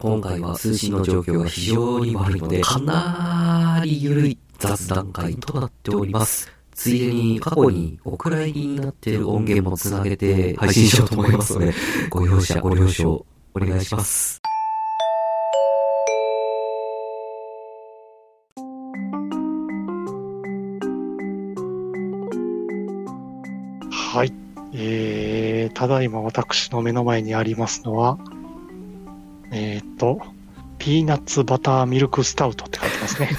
今回は通信の状況が非常に悪いので、かなり緩い雑談会となっております。ついでに過去にお蔵入りになっている音源もつなげて配信しようと思いますので、ご容赦、ご了承お願いします。はい。えー、ただいま私の目の前にありますのは、と、ピーナッツバターミルクスタウトって書いてますね。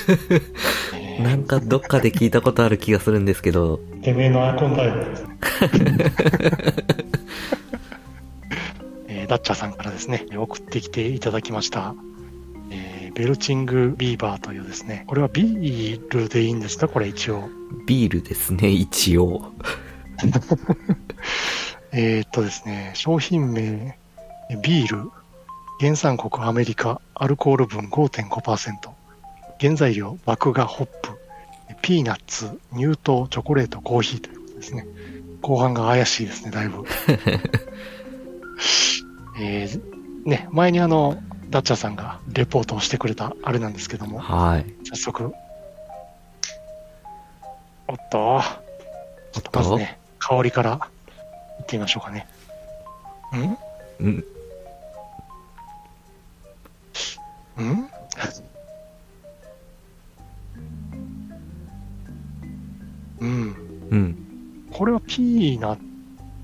え なんかどっかで聞いたことある気がするんですけど、ー、てめえのアイコンタイプですね。えー、ダッチャーさんからですね、送ってきていただきました。えー、ベルチングビーバーというですね、これはビールでいいんですか？これ一応。ビールですね、一応。えーっとですね、商品名、ビール、原産国アメリカ、アルコール分5.5%、原材料、麦芽、ホップ、ピーナッツ、乳糖、チョコレート、コーヒーということですね。後半が怪しいですね、だいぶ。えーね、前にあの、ダッチャーさんがレポートをしてくれたあれなんですけども、はい。早速。おっと、ちょっとまずね、香りからいってみましょうかね。ん？うん、んうん。うん。これはピーナッ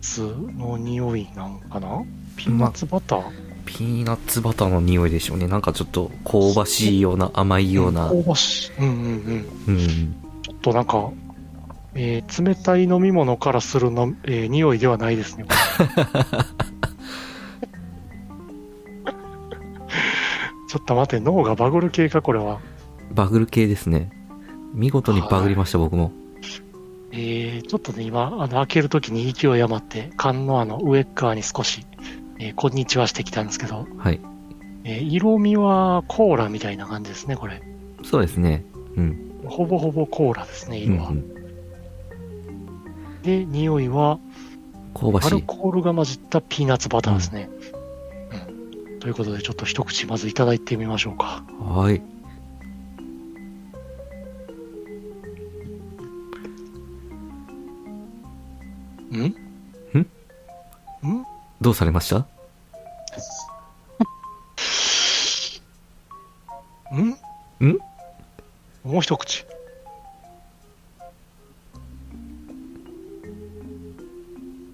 ツの匂いなんかな？ピーナッツバター、ピーナッツバターの匂いでしょうね。なんかちょっと香ばしいような甘いような。香ばしい。うんうんうん。うん。ちょっとなんか、えー冷たい飲み物からするの、えー匂いではないですね。ちょっと待って、脳がバグる系か、これは。バグル系ですね。見事にバグりました、僕も。えー、ちょっとね、今、あの、開けるときに勢い余って、缶のあの、上っ側に少し、えーこんにちはしてきたんですけど、はい。えー色味はコーラみたいな感じですね、これ。そうですね。うん。ほぼほぼコーラですね、うん、色は。うん。で、匂いは、ア香ばしい。ルコールが混じったピーナッツバターですね。うん。ということで、ちょっと一口まずいただいてみましょうか。はい。ん？ん？ん？どうされました？ん？ん？もう一口。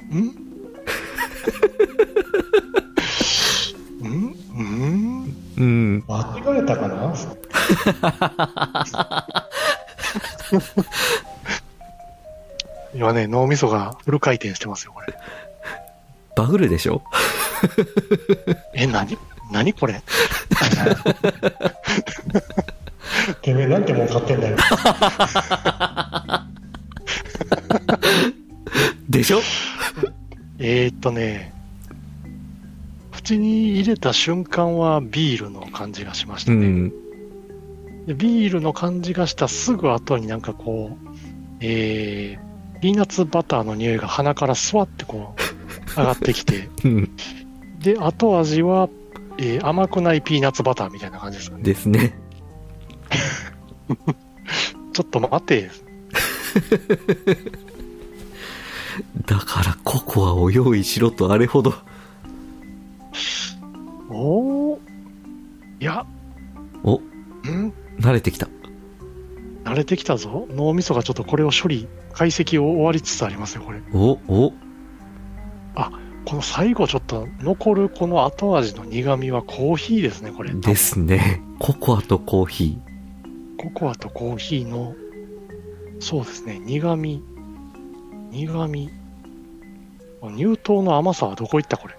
ん？ん？ん？うん。間違えたかな？今ね、脳みそがフル回転してますよ、これ。バグるでしょ？え、なに、なにこれ？てめえなんてもん買ってんだよ。でしょ？えーっとね、口に入れた瞬間はビールの感じがしましたね。うん。でビールの感じがしたすぐ後になんかこう、えー、ピーナッツバターの匂いが鼻からスワってこう、上がってきて、うん。で、後味は、えー甘くないピーナッツバターみたいな感じですかね。ですね。ちょっと待って、だからココアを用意しろとあれほど。おーいや、お、ん？慣れてきた。慣れてきたぞ。脳みそがちょっとこれを処理、解析を終わりつつありますよ、これ。お、お、この最後ちょっと残るこの後味の苦味はコーヒーですね、これ。ですね。ココアとコーヒココアとコーヒーの、そうですね、苦味、苦味。乳糖の甘さはどこ行ったこれ。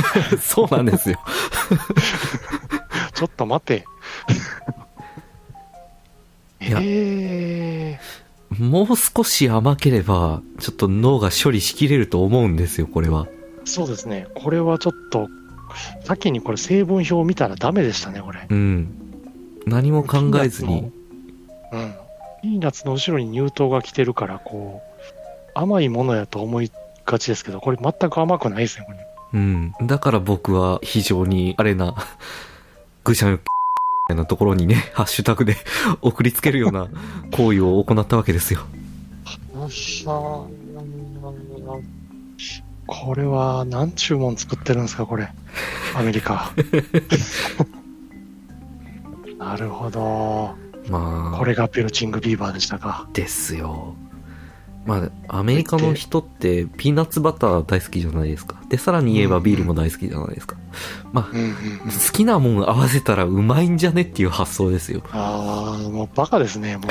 ー。そうなんですよ。ちょっと待て。いやえもう少し甘ければ、ちょっと脳が処理しきれると思うんですよ、これは。ー、そうですね、これはちょっと、先にこれ成分表を見たらダメでしたね、これ。うん。何も考えずに。うん。ピーナッツの後ろに乳糖が来てるから、こう、甘いものやと思いがちですけど、これ全く甘くないですね、これ。うん。だから僕は非常に、あれな、愚者のみたいなところにね、ハッシュタグで 送りつけるような行為を行ったわけですよ。これは何注文作ってるんですか、これ。アメリカ。なるほど。まあ、これがベルチングビーバーでしたか。ですよ。まあ、アメリカの人ってピーナッツバター大好きじゃないですか。で、さらに言えばビールも大好きじゃないですか。まあ、うんうんうん。好きなもん合わせたらうまいんじゃねっていう発想ですよ。ああ、もうバカですね、もう。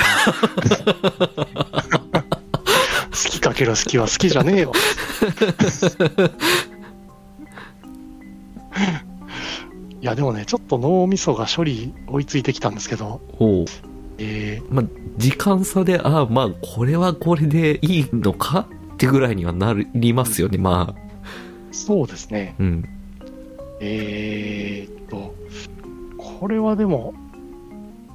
好きかける好きは好きじゃねえよ。いや、でもね、ちょっと脳みそが処理追いついてきたんですけど、えまあ、時間差で、ああ、まあ、これはこれでいいのかってぐらいにはなりますよね、まあ。ー、そうですね。うん。えーっと、これはでも、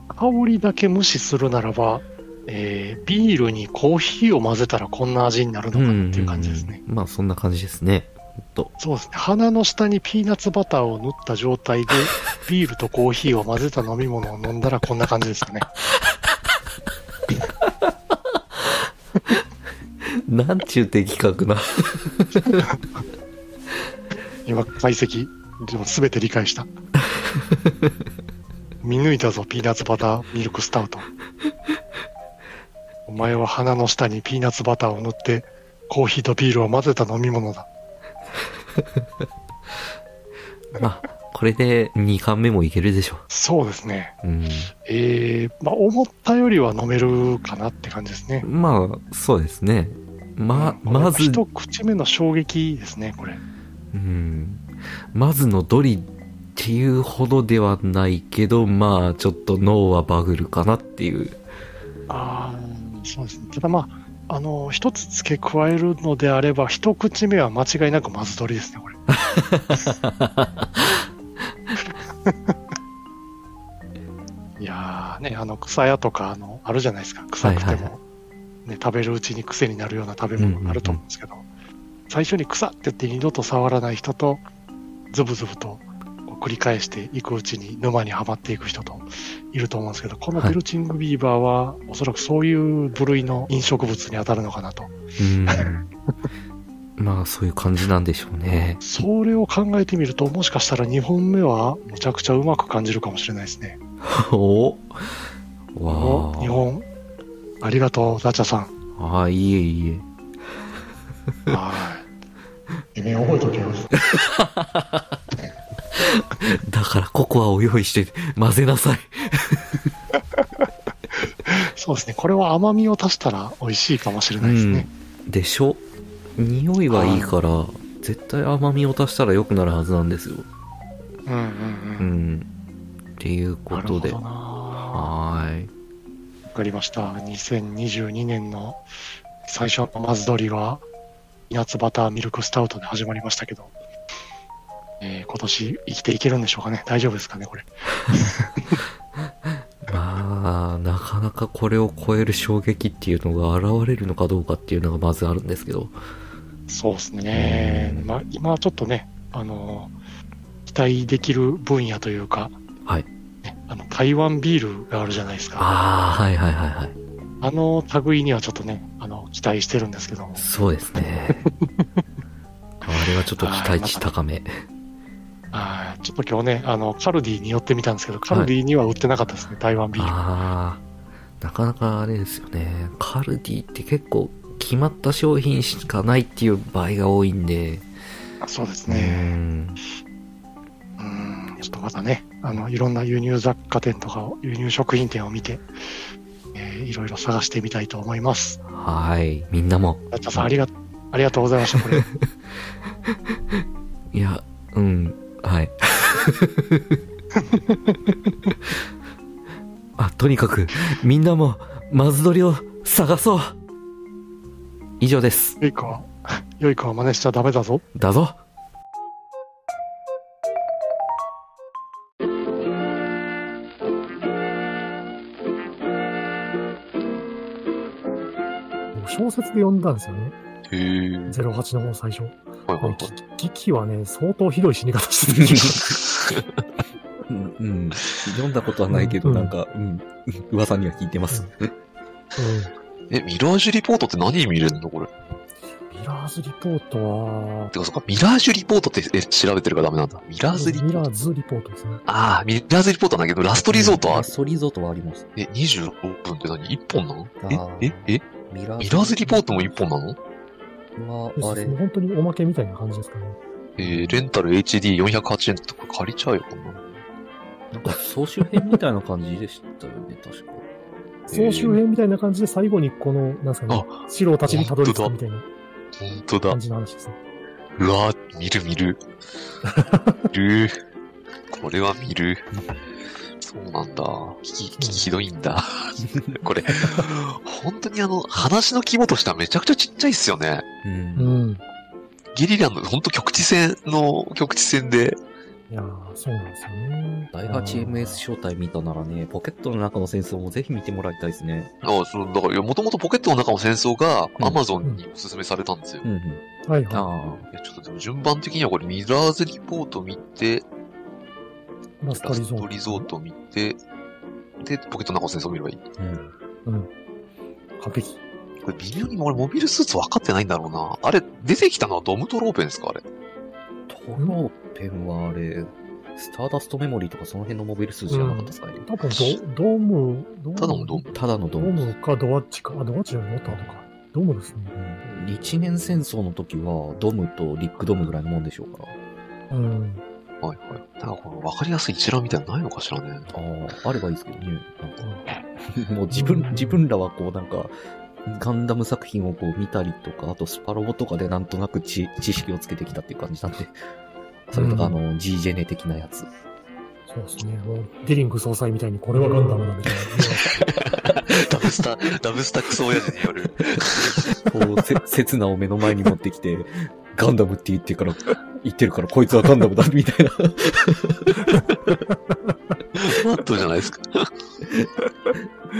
香りだけ無視するならば、えービールにコーヒーを混ぜたらこんな味になるのかなっていう感じですね。まあ、そんな感じですね。と。そうですね。鼻の下にピーナッツバターを塗った状態で、ビールとコーヒーを混ぜた飲み物を飲んだらこんな感じですかね。なんちゅう的確な。今、解析、でも全て理解した。見抜いたぞ、ピーナッツバターミルクスタウト。お前は鼻の下にピーナッツバターを塗って、コーヒーとビールを混ぜた飲み物だ。まあ、これで2巻目もいけるでしょそうですね。う。うん。えー、まあ、思ったよりは飲めるかなって感じですね。まあ、そうですね。ま、うんまず、一口目の衝撃ですね、これ。うん。まずのドリっていうほどではないけど、まあ、ちょっと脳はバグるかなっていう。ああ、そうですね。ただまあ、あの、一つ付け加えるのであれば、一口目は間違いなくまず取りですね、これ。いやーね、あの、草屋とか、あの、あるじゃないですか。臭くても、はいはいはね、食べるうちに癖になるような食べ物があると思うんですけど、最初に草って言って二度と触らない人と、ズブズブと繰り返していくうちに沼にはまっていく人といると思うんですけど、このベルチングビーバーは、おそらくそういう部類の飲食物に当たるのかなと。うん。まあ、そういう感じなんでしょうね。それを考えてみると、もしかしたら2本目はむちゃくちゃうまく感じるかもしれないですね。おおわ日本、ありがとう、ダチャさん。あ。ああ、いいえいいえ。はい。夢覚えとけよ。だからココアを用意して混ぜなさい。そうですね。これは甘みを足したら美味しいかもしれないですね。でしょ？匂いはいいから、絶対甘みを足したら良くなるはずなんですよ。うんうんううん。ん。っていうことで。なるほどなはーい。わかりました。2022年の最初のまず取りは、ピーナッツバターミルクスタウトで始まりましたけど、えー今年生きていけるんでしょうかね。大丈夫ですかね、これ。まあ、なかなかこれを超える衝撃っていうのが現れるのかどうかっていうのがまずあるんですけど。そうですね。うんまあ、今はちょっとね、あの、期待できる分野というか、はい。ね、あの、台湾ビールがあるじゃないですか。ああ、はいはいはいはい。あの類にはちょっとね、あの、期待してるんですけども。そうですね。あれはちょっと期待値高め。はいちょっと今日ね、あの、カルディに寄ってみたんですけど、カルディには売ってなかったですね、台湾ビール。ああ、なかなかあれですよね。カルディって結構決まった商品しかないっていう場合が多いんで。あそうですうね。ん。うん、ちょっとまたね、あの、いろんな輸入雑貨店とか、輸入食品店を見て、えーいろいろ探してみたいと思います。はい。みんなも。ありが、ありがとうございました、これ。いや、うん。はい。あ、とにかく、みんなも、マズドリを探そう以上です。よい子は、よい子は真似しちゃダメだぞ。だぞ小説で読んだんですよね。へえ。08の方最初。はいはいはい。キキキはね、相当ひどい死に方してる。うん、うん。読んだことはないけど、うんなんか、うん、噂には聞いてます。うん。え、ミラージュリポートって何見れるのこれ？ミラーズリポートは、てかそっか、ミラージュリポートってえ調べてるからダメなんだ。ミラーズリポートミラーズリポートですね。ああ、ミラーズリポートなんだけど、ラストリゾートは？ラ、ストリゾートはあります。え、26分って何 ?1 本なの？え、え、え？ミラミラーズリポートも1本なの？は、そうあれ本当におまけみたいな感じですかね。えー、レンタル HD408 円とか借りちゃうよ、こんなの。なんか総集編みたいな感じでしたよね、確か。総集編みたいな感じで最後にこの、なんですかね、城たちにたどり着くみたいなほんとだ感。じの話ですね。うわー見る見る。見る。これは見る。そうなんだ。ひ、ひひどいんだ。これ、本当にあの、話の規模としてはめちゃくちゃちっちゃいっすよね。うん。うん。ゲリラの本当局地戦の局地戦で、いやー、そうなんですよね。第 8MS 招待見たならね、ポケットの中の戦争もぜひ見てもらいたいですね。あそうだから、もともとポケットの中の戦争がうんアマゾンにおすすめされたんですよ。うんうん。はいはあいやちょっとでも順番的にはこれミラーズリポート見て、い。ラストラリゾート。ストリゾート見て、で、ポケットの中の戦争見ればいい。あ。うん。完璧。これ微妙に俺モビルスーツ分かってないんだろうな。あれ、出てきたのはドムトローペンですかあれ？トローペンはあれ、スターダストメモリーとかその辺のモビルスーツじゃなかったですかね。多分ド、ドーム、ドーム？ただのドムただのドドーム。ムかドアッチか。あ、ドアッチじゃない、もっと後か。ドームですね。うん一年戦争の時は、ドムとリックドムぐらいのもんでしょうから。うん。はいはい。なんかこの分かりやすい一覧みたいなのないのかしらね。ああ、あればいいですけどね。なんか もう自分、自分らはこうなんか、ガンダム作品をこう見たりとか、あとスパロボとかでなんとなく知知識をつけてきたっていう感じなんで。それとか、うんあの、G ジェネ的なやつ。そうですね。ディリング総裁みたいに、これはガンダムだみたいな。ダブスタ、ダブスタクソ親父による。こう、せ、刹那を目の前に持ってきて、ガンダムって言ってから、言ってるから、こいつはガンダムだ、みたいな。マットじゃないですか。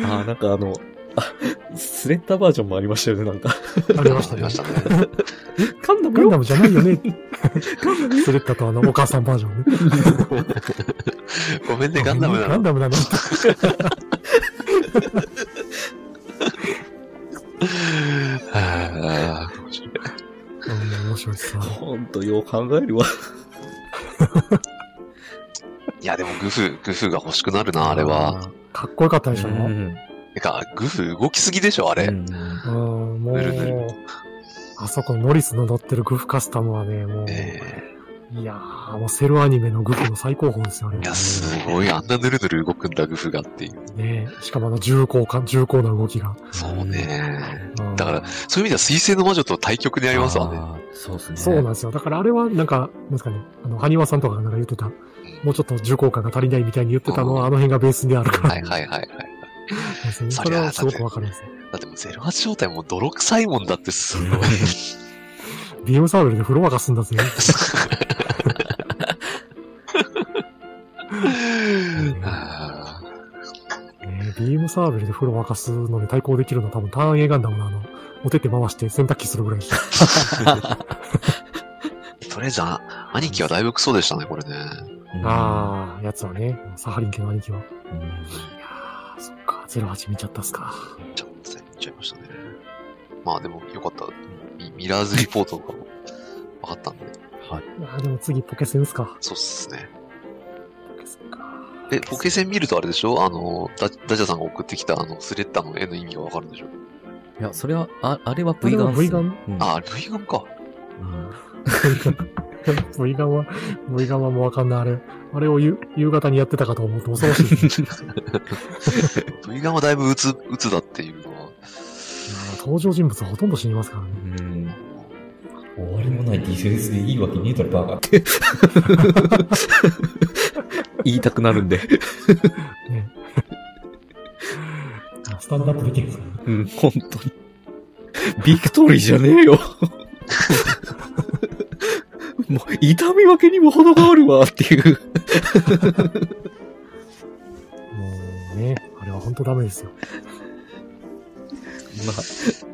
ああ、なんかあの、あ、スレッダーバージョンもありましたよね、なんか。ありましたねありま。したね。ガンダムよ？ガンダムじゃないよね。スレッタとあの、お母さんバージョンね。ごめんね、ガンダムなの。ガンダムなの。はぁ面白いうん、面白いっすわ。ほんと、よう考えるわ。いや、でもグフ、グフが欲しくなるな、あれは。。かっこよかったでしょ？うん。てか、グフ動きすぎでしょ、あれ。うんうん、もぬるぬるう、あそこのノリスの乗ってるグフカスタムはね、もう、えいやー、もうセルアニメのグフの最高峰ですよねえ。いや、すごい、あんなぬるぬる動くんだ、グフがっていう。ねしかもあの重厚感、重厚な動きが。そうね。うんだから、そういう意味では、水星の魔女と対極にありますわね。そうですね。そうなんですよ。だからあれは、なんか、なんですかね、あの、埴輪さんとかがなんか言ってた、もうちょっと重厚感が足りないみたいに言ってたのうんは、あの辺がベースにあるから。はいはいはいはい。それはすごくわかります。だってもう08状態もう泥臭いもんだってすごい。ビームサーベルで風呂沸かすんだぜ。あねビームサーベルで風呂沸かすのに対抗できるのは多分ターン A ガンダムのあの、お手手回して洗濯機するぐらい。ー とりあえず、あ兄貴はだいぶクソでしたね、これね。うんああ、やつはね、サハリン家の兄貴は。いうんやー、そっか、08見ちゃったっすか。ちょっと見ちゃいましたね。まあでも、よかった。ミミラーズリポートが分かったんで。はい。いやーでも次ポケセンっすか。そうっすね。ポケセンか。え、ポケセン見るとあれでしょ？あの、ダダジャさんが送ってきたあの、スレッタの絵の意味がわかるんでしょ？いや、それは、あ、あれは V ガはンっす V ガン？うんあ、V ガンか。うん。V ガンは、V ガンはもうわかんない。あれ、あれを夕夕方にやってたかと思うと恐ろしいですね。V ガンはだいぶ鬱、鬱だっていうのは。登場人物はほとんど死にますからね。うん。終わりもないディフェンスでいいわけねえだろ、バカって。言いたくなるんで。ねあスタンダップできるんです。うん、本当に。ビクトリーじゃねえよ。もう、痛み分けにも程があるわっていう。もうね、あれは本当ダメですよ。まあ、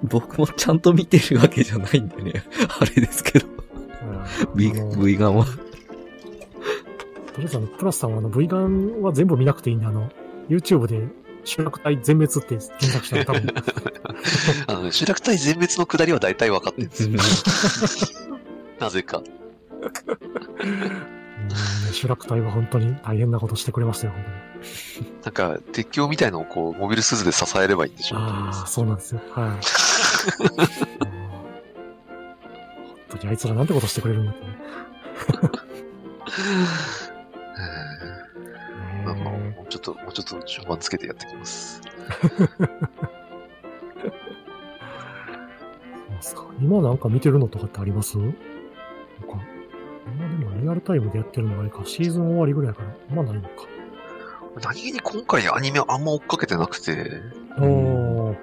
僕もちゃんと見てるわけじゃないんでね。あれですけど。うん V あの、V ガンは。とりあえずあの、プラスさんはあの、V ガンは全部見なくていいんで、あの、YouTube で集落体全滅って検索したら多分、あの、集落体全滅の下りは大体分かってるんですよ。なぜか。うん集落体は本当に大変なことしてくれましたよ、本当に。なんか、鉄橋みたいのをこう、モビルスーツで支えればいいんでしょう。ああ、そうなんですよ。はい。う ん本当にあいつらなんてことしてくれるんだってね。っと、もうちょっと順番つけてやってきます。今なんか見てるのとかってあります？なんか、今でもリアルタイムでやってるのがあれか、シーズン終わりぐらいから、あんまないのか。何気に今回アニメあんま追っかけてなくて、おー、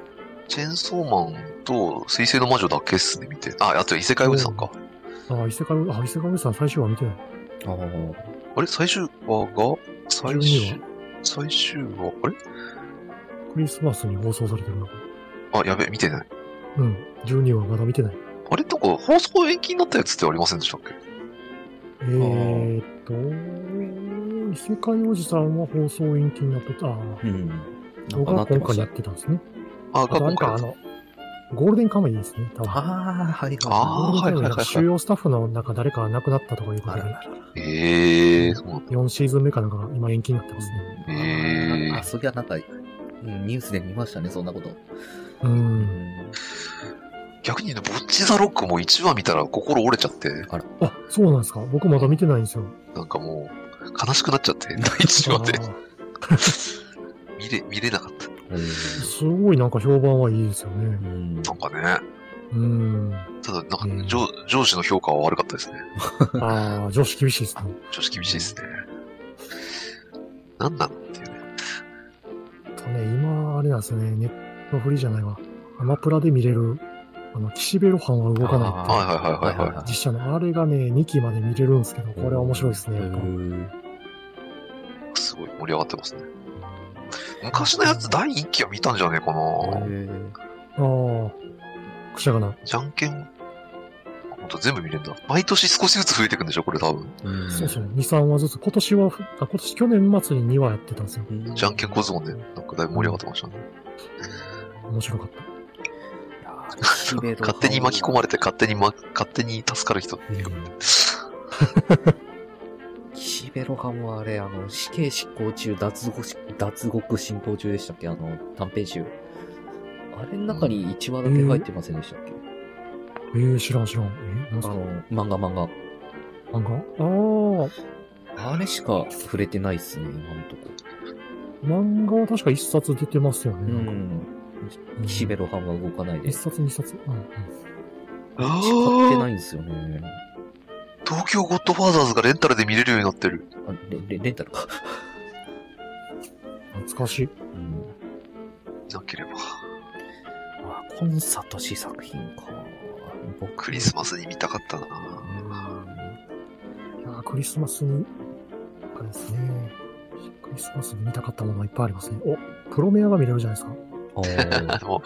チェーンソーマンと水星の魔女だけっすね、見て。あ、あと異世界おじさんか。あ、伊勢海、あ、伊勢海さん最終話見てない。あー。あれ？最終話が？最12終、最終話あれ？クリスマスに放送されてるのか？あ、やべ、見てない。うん。12話まだ見てない。あれなんか放送延期になったやつってありませんでしたっけ？えーっと、異世界おじさんは放送延期になってた。ああ、うん。なん僕かなが今回やってました。ってたんですね。あ、あとあれか、が今回やっあの、ゴールデンカムイですね、多分。ああ、はいあはゴールデンカムイはいはいはいはいなんか主要スタッフの中誰か亡くなったとかいうことで、た。ええー、そうなんだ。4シーズン目かなんかが今延期になってますね。い。へーあ、そりゃなんか、うんニュースで見ましたね、そんなこと。う。うんん。逆にね、ボッチザロックも1話見たら心折れちゃって、あ、そうなんですか僕まだ見てないんですよ。なんかもう、悲しくなっちゃって、第1話で見れ、見れなかった。うんすごいなんか評判はいいですよね。うんなんかね、うん。ただ、なんかうん上、上司の評価は悪かったですね。ああ、上司厳しいですね。上司厳しいですね。なんなのっていうね。とね、今、あれなんですよね、ネットフリじゃないわ。アマプラで見れる、あの、岸辺露伴は動かないってはいはいはいはい。実写の、あれがね、2期まで見れるんですけど、これは面白いですね、やっぱ。すごい盛り上がってますね。昔のやつ第1期は見たんじゃねえかな。ああ、くしゃがな。じゃんけん、ほんと全部見れるんだ。毎年少しずつ増えていくんでしょ、これ多分。うんそうそう、2、3話ずつ。今年はふ、あ、今年、去年末に2話やってたんですよ。うんじゃんけん小僧ね。なんかだいぶ盛り上がってましたね。面白かった。勝手に巻き込まれて勝手にま、勝手に助かる人っていう。岸辺露伴はあれ、あの、死刑執行中、脱獄し、脱獄進行中でしたっけ？あの、短編集。あれの中に1話だけ入ってませんでしたっけ、えー、知らん知らん。えなんすか？あの、漫画漫画。漫画？ああ、あれしか触れてないっすね、今のとこ。漫画は確か1冊出てますよね。うなんかん。岸辺露伴は動かないで1す。冊2冊。うんうん。あ使ってなーいんですよね。東京ゴッドファーザーズがレンタルで見れるようになってる。あレレレンタルか。懐かしい。うん。なければ。あ、コンサート試作品か。僕クリスマスに見たかったな。いやークリスマスに、あれですね。クリスマスに見たかったものがいっぱいありますね。お、プロメアが見れるじゃないですか。も、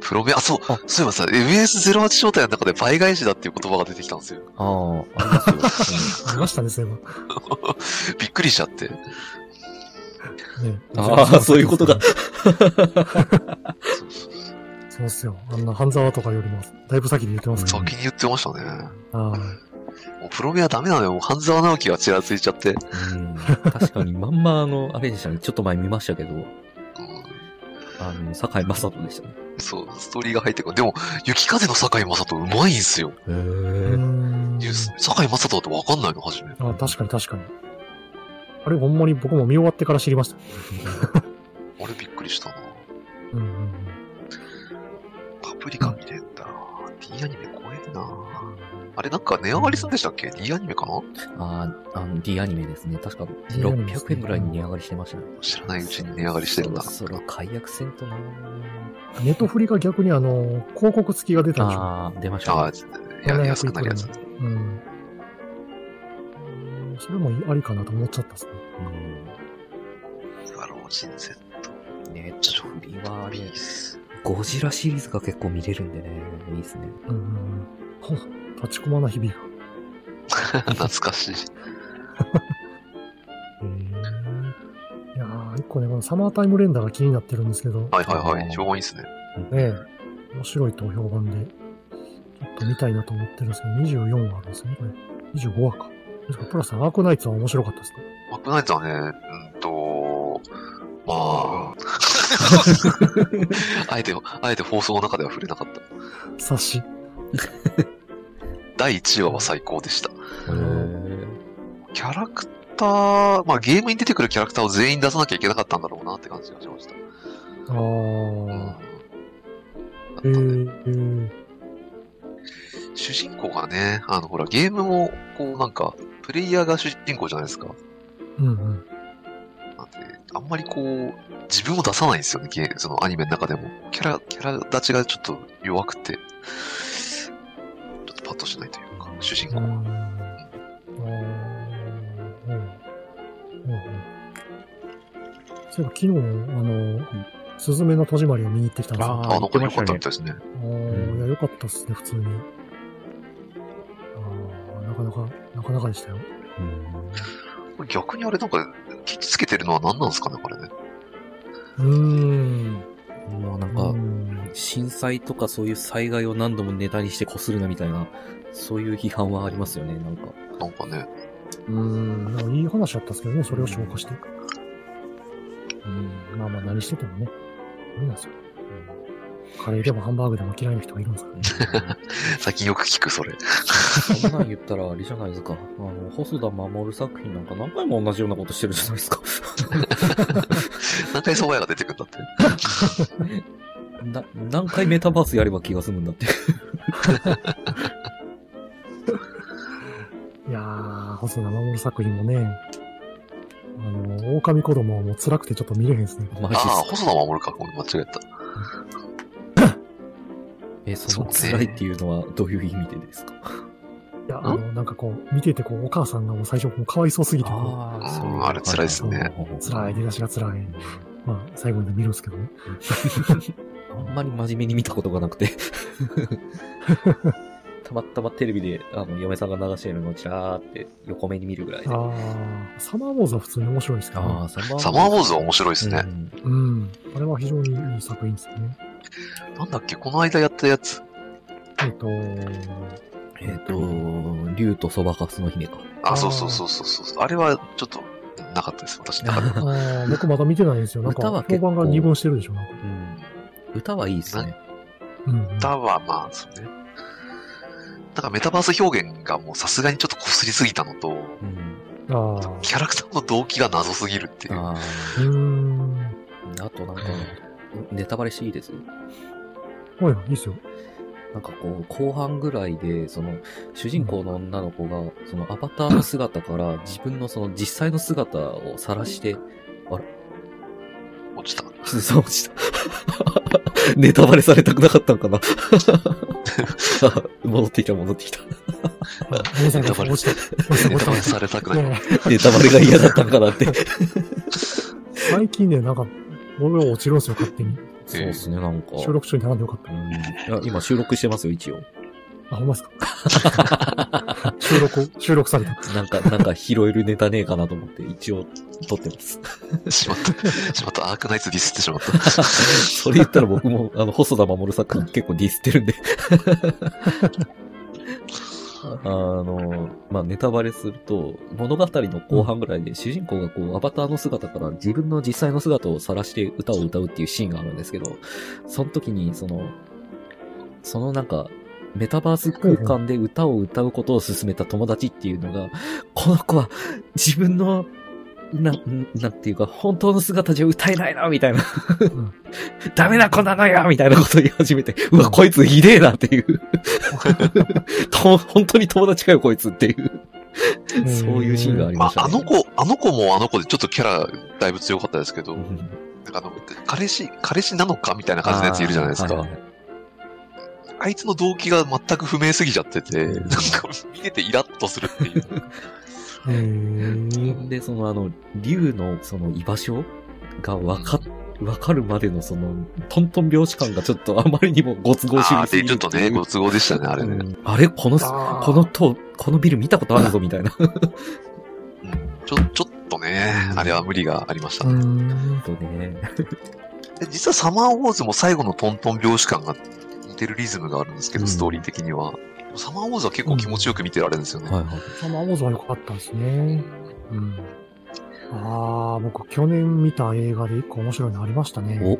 プロメア、そう、そういえばさ、MS08 招待の中で倍返しだっていう言葉が出てきたんですよ。あー、ありますよ。ありましたね、そういえ びっくりしちゃって。ば。ね。ああ、そういうことか。そうっすよ。あんな半沢とかよりも、だいぶ先に言ってますから先に言ってましたね。ああもうプロメアダメなのよ。もう半沢直樹がちらついちゃって。うん。確かに、まんまあの、あれでしたね。ちょっと前見ましたけど、うんあの、坂井正人でしたね。そう、ストーリーが入ってくる。でも、雪風の坂井正人うまいんすよ。へうーんいや坂井正人だってわかんないの、初め。あ確かに確かに。あれ、ほんまに僕も見終わってから知りました。俺びっくりしたな。うんうんうん。パプリカ見れんだ。D アニメ怖えな。あれなんか値上がりするんでしたっけ ?D アニメかな？ああ、あの、D アニメですね。確か D アニメですね600円ぐらいに値上がりしてましたね。知らないうちに値上がりしてるんだ。そろそろ解約せんとなネットフリが逆にあの、広告付きが出たでしょ？ああ、出ましたああね。、いや、安くなるやつ。うん。うんそれもありかなと思っちゃったっすね。うん。スワロージン Z。ネットフリはあれ。ゴジラシリーズが結構見れるんでね、いいですね。うんうんうん。ほ立ちこまな日々が。懐かしい。構ね、このサマータイム連打が気になってるんですけど、ねはいはいはい。評判いいっすね。え、面白いと評判で、ちょっと見たいなと思ってるんですけど、24話あるんですよね、これ。25話か。確かプラスアークナイツは面白かったですね。マックナイツはね、うんと、まあ、あえて、あえて放送の中では触れなかった。冊子。第1話は最高でした。キャラクター、まあゲームに出てくるキャラクターを全員出さなきゃいけなかったんだろうなって感じがしました。あうん。ー。だったえねー、えー、主人公がね、あの、ほら、ゲームも、こう、なんか、プレイヤーが主人公じゃないですか。うんうん。なんで、あんまりこう、自分を出さないんですよね、ゲーそのアニメの中でも。キャラ、キャラ立ちがちょっと弱くて、パッとしないというか、主人公は。うーんあーうんうんうんそういえば昨日、あの、スズメの戸締まりを見に行ってきたんですよ。あーあ、残り良かったみたいですね。あーいや、よかったっすね、普通に。あーなかなか、なかなかでしたよ。これ逆にあれなんか、ケチつけてるのは何なんですかね、これね。うーん。まあなんうか、ん震災とかそういう災害を何度もネタにしてこするなみたいな、そういう批判はありますよね、なんか。なんかね、うーん。なんかいい話だったんですけどね、それを消化して。うん。まあまあ、何しててもね、無理なんですよ。うんカレーでもハンバーグでも嫌いな人がいるんですからね。最近よく聞く、それ。そんなん言ったらあれじゃないですか。あの、細田守作品なんか何回も同じようなことしてるじゃないですか。何回蕎麦屋が出てくるんだって。な、何回メタバースやれば気が済むんだって。いやー、細田守作品もね、あの、狼子供はもう辛くてちょっと見れへんですね。マジっすああ、細田守か。ごめん、間違えた。え、その辛いっていうのはどういう意味でですか？いや、あの、なんかこう、見ててこう、お母さんがもう最初もうかわいそうすぎてこああ、そういう。うんあれ辛いっすねう、辛い、出だしが辛い。まあ、最後まで見るんですけどね。あんまり真面目に見たことがなくて。たまたまテレビで、あの、嫁さんが流してるのをチラーって横目に見るぐらいで。あー、サマーウォーズは普通に面白いですけど、ね、あー、サマーサマーウォーズは面白いですね。うんうん。あれは非常にいい作品ですよね。なんだっけ、この間やったやつ。えっと、えっ、と、竜とそばかすの姫か。あ、そうそうそうそうそう。あれはちょっと、なかったです。私なかった。あー僕まだ見てないんですよ。なんか評判が二分してるでしょ、なんか。うん。歌はいいっすね。歌はまあ、そうね。なんかメタバース表現がもうさすがにちょっとこすりすぎたのと、うん。ああ。キャラクターの動機が謎すぎるっていう。あうーん。あ。あとなんか、ネタバレしていいです？はいはい、いいっすよ。なんかこう、後半ぐらいで、その、主人公の女の子が、そのアバターの姿から自分のその実際の姿を晒して、落ちた。鈴さん落ちた。ネタバレされたくなかったのかな？あ 戻ってきた、戻ってきた。ネタバレ落ちた。落ちた、落ちた。ネタバレされたくないネタバレが嫌だったのかなって。最近ね、なんか、俺は落ちるんですよ、勝手に。そうですね、なんか。収録中に並んでよかった。今収録してますよ、一応。あ、ほんまですか？収録、収録された。なんか、なんか拾えるネタねえかなと思って、一応撮ってます。しまった。しまった。アークナイツディスってしまった。それ言ったら僕も、あの、細田守作品結構ディスってるんで。あの、まあ、ネタバレすると、物語の後半ぐらいで主人公がこう、アバターの姿から自分の実際の姿を晒して歌を歌うっていうシーンがあるんですけど、その時に、その、そのなんか、メタバース空間で歌を歌うことを勧めた友達っていうのが、この子は自分の、な、なんていうか、本当の姿じゃ歌えないな、みたいな。んダメな子なのよみたいなこと言い始めて、うわ、こいつひでえなっていう。と、本当に友達かよ、こいつっていう。そういうシーンがありまあ、ましたね。あの子、あの子もあの子でちょっとキャラだいぶ強かったですけど、なんうん、かあの、彼氏、彼氏なのかみたいな感じのやついるじゃないですか。あーはいはいあいつの動機が全く不明すぎちゃってて、うんなんか見ててイラッとするっていう。で、そのあの、竜のその居場所がわか、わかるまでのその、トントン拍子感がちょっとあまりにもご都合主ああ、で、義すぎるちょっとね、ご都合でしたね、あれね。うんあれこの、このと、このビル見たことあるぞみたいな。うんちょ、ちょっととね、あれは無理がありましたうね。ん。とね。で実はサマーウォーズも最後のトントン拍子感が似てるリズムがあるんですけど、うんストーリー的には。サマーウォーズは結構気持ちよく見てられるんですよね。はいはい。サマーウォーズは良かったですね。うん。ああ、僕去年見た映画で一個面白いのありましたね。お、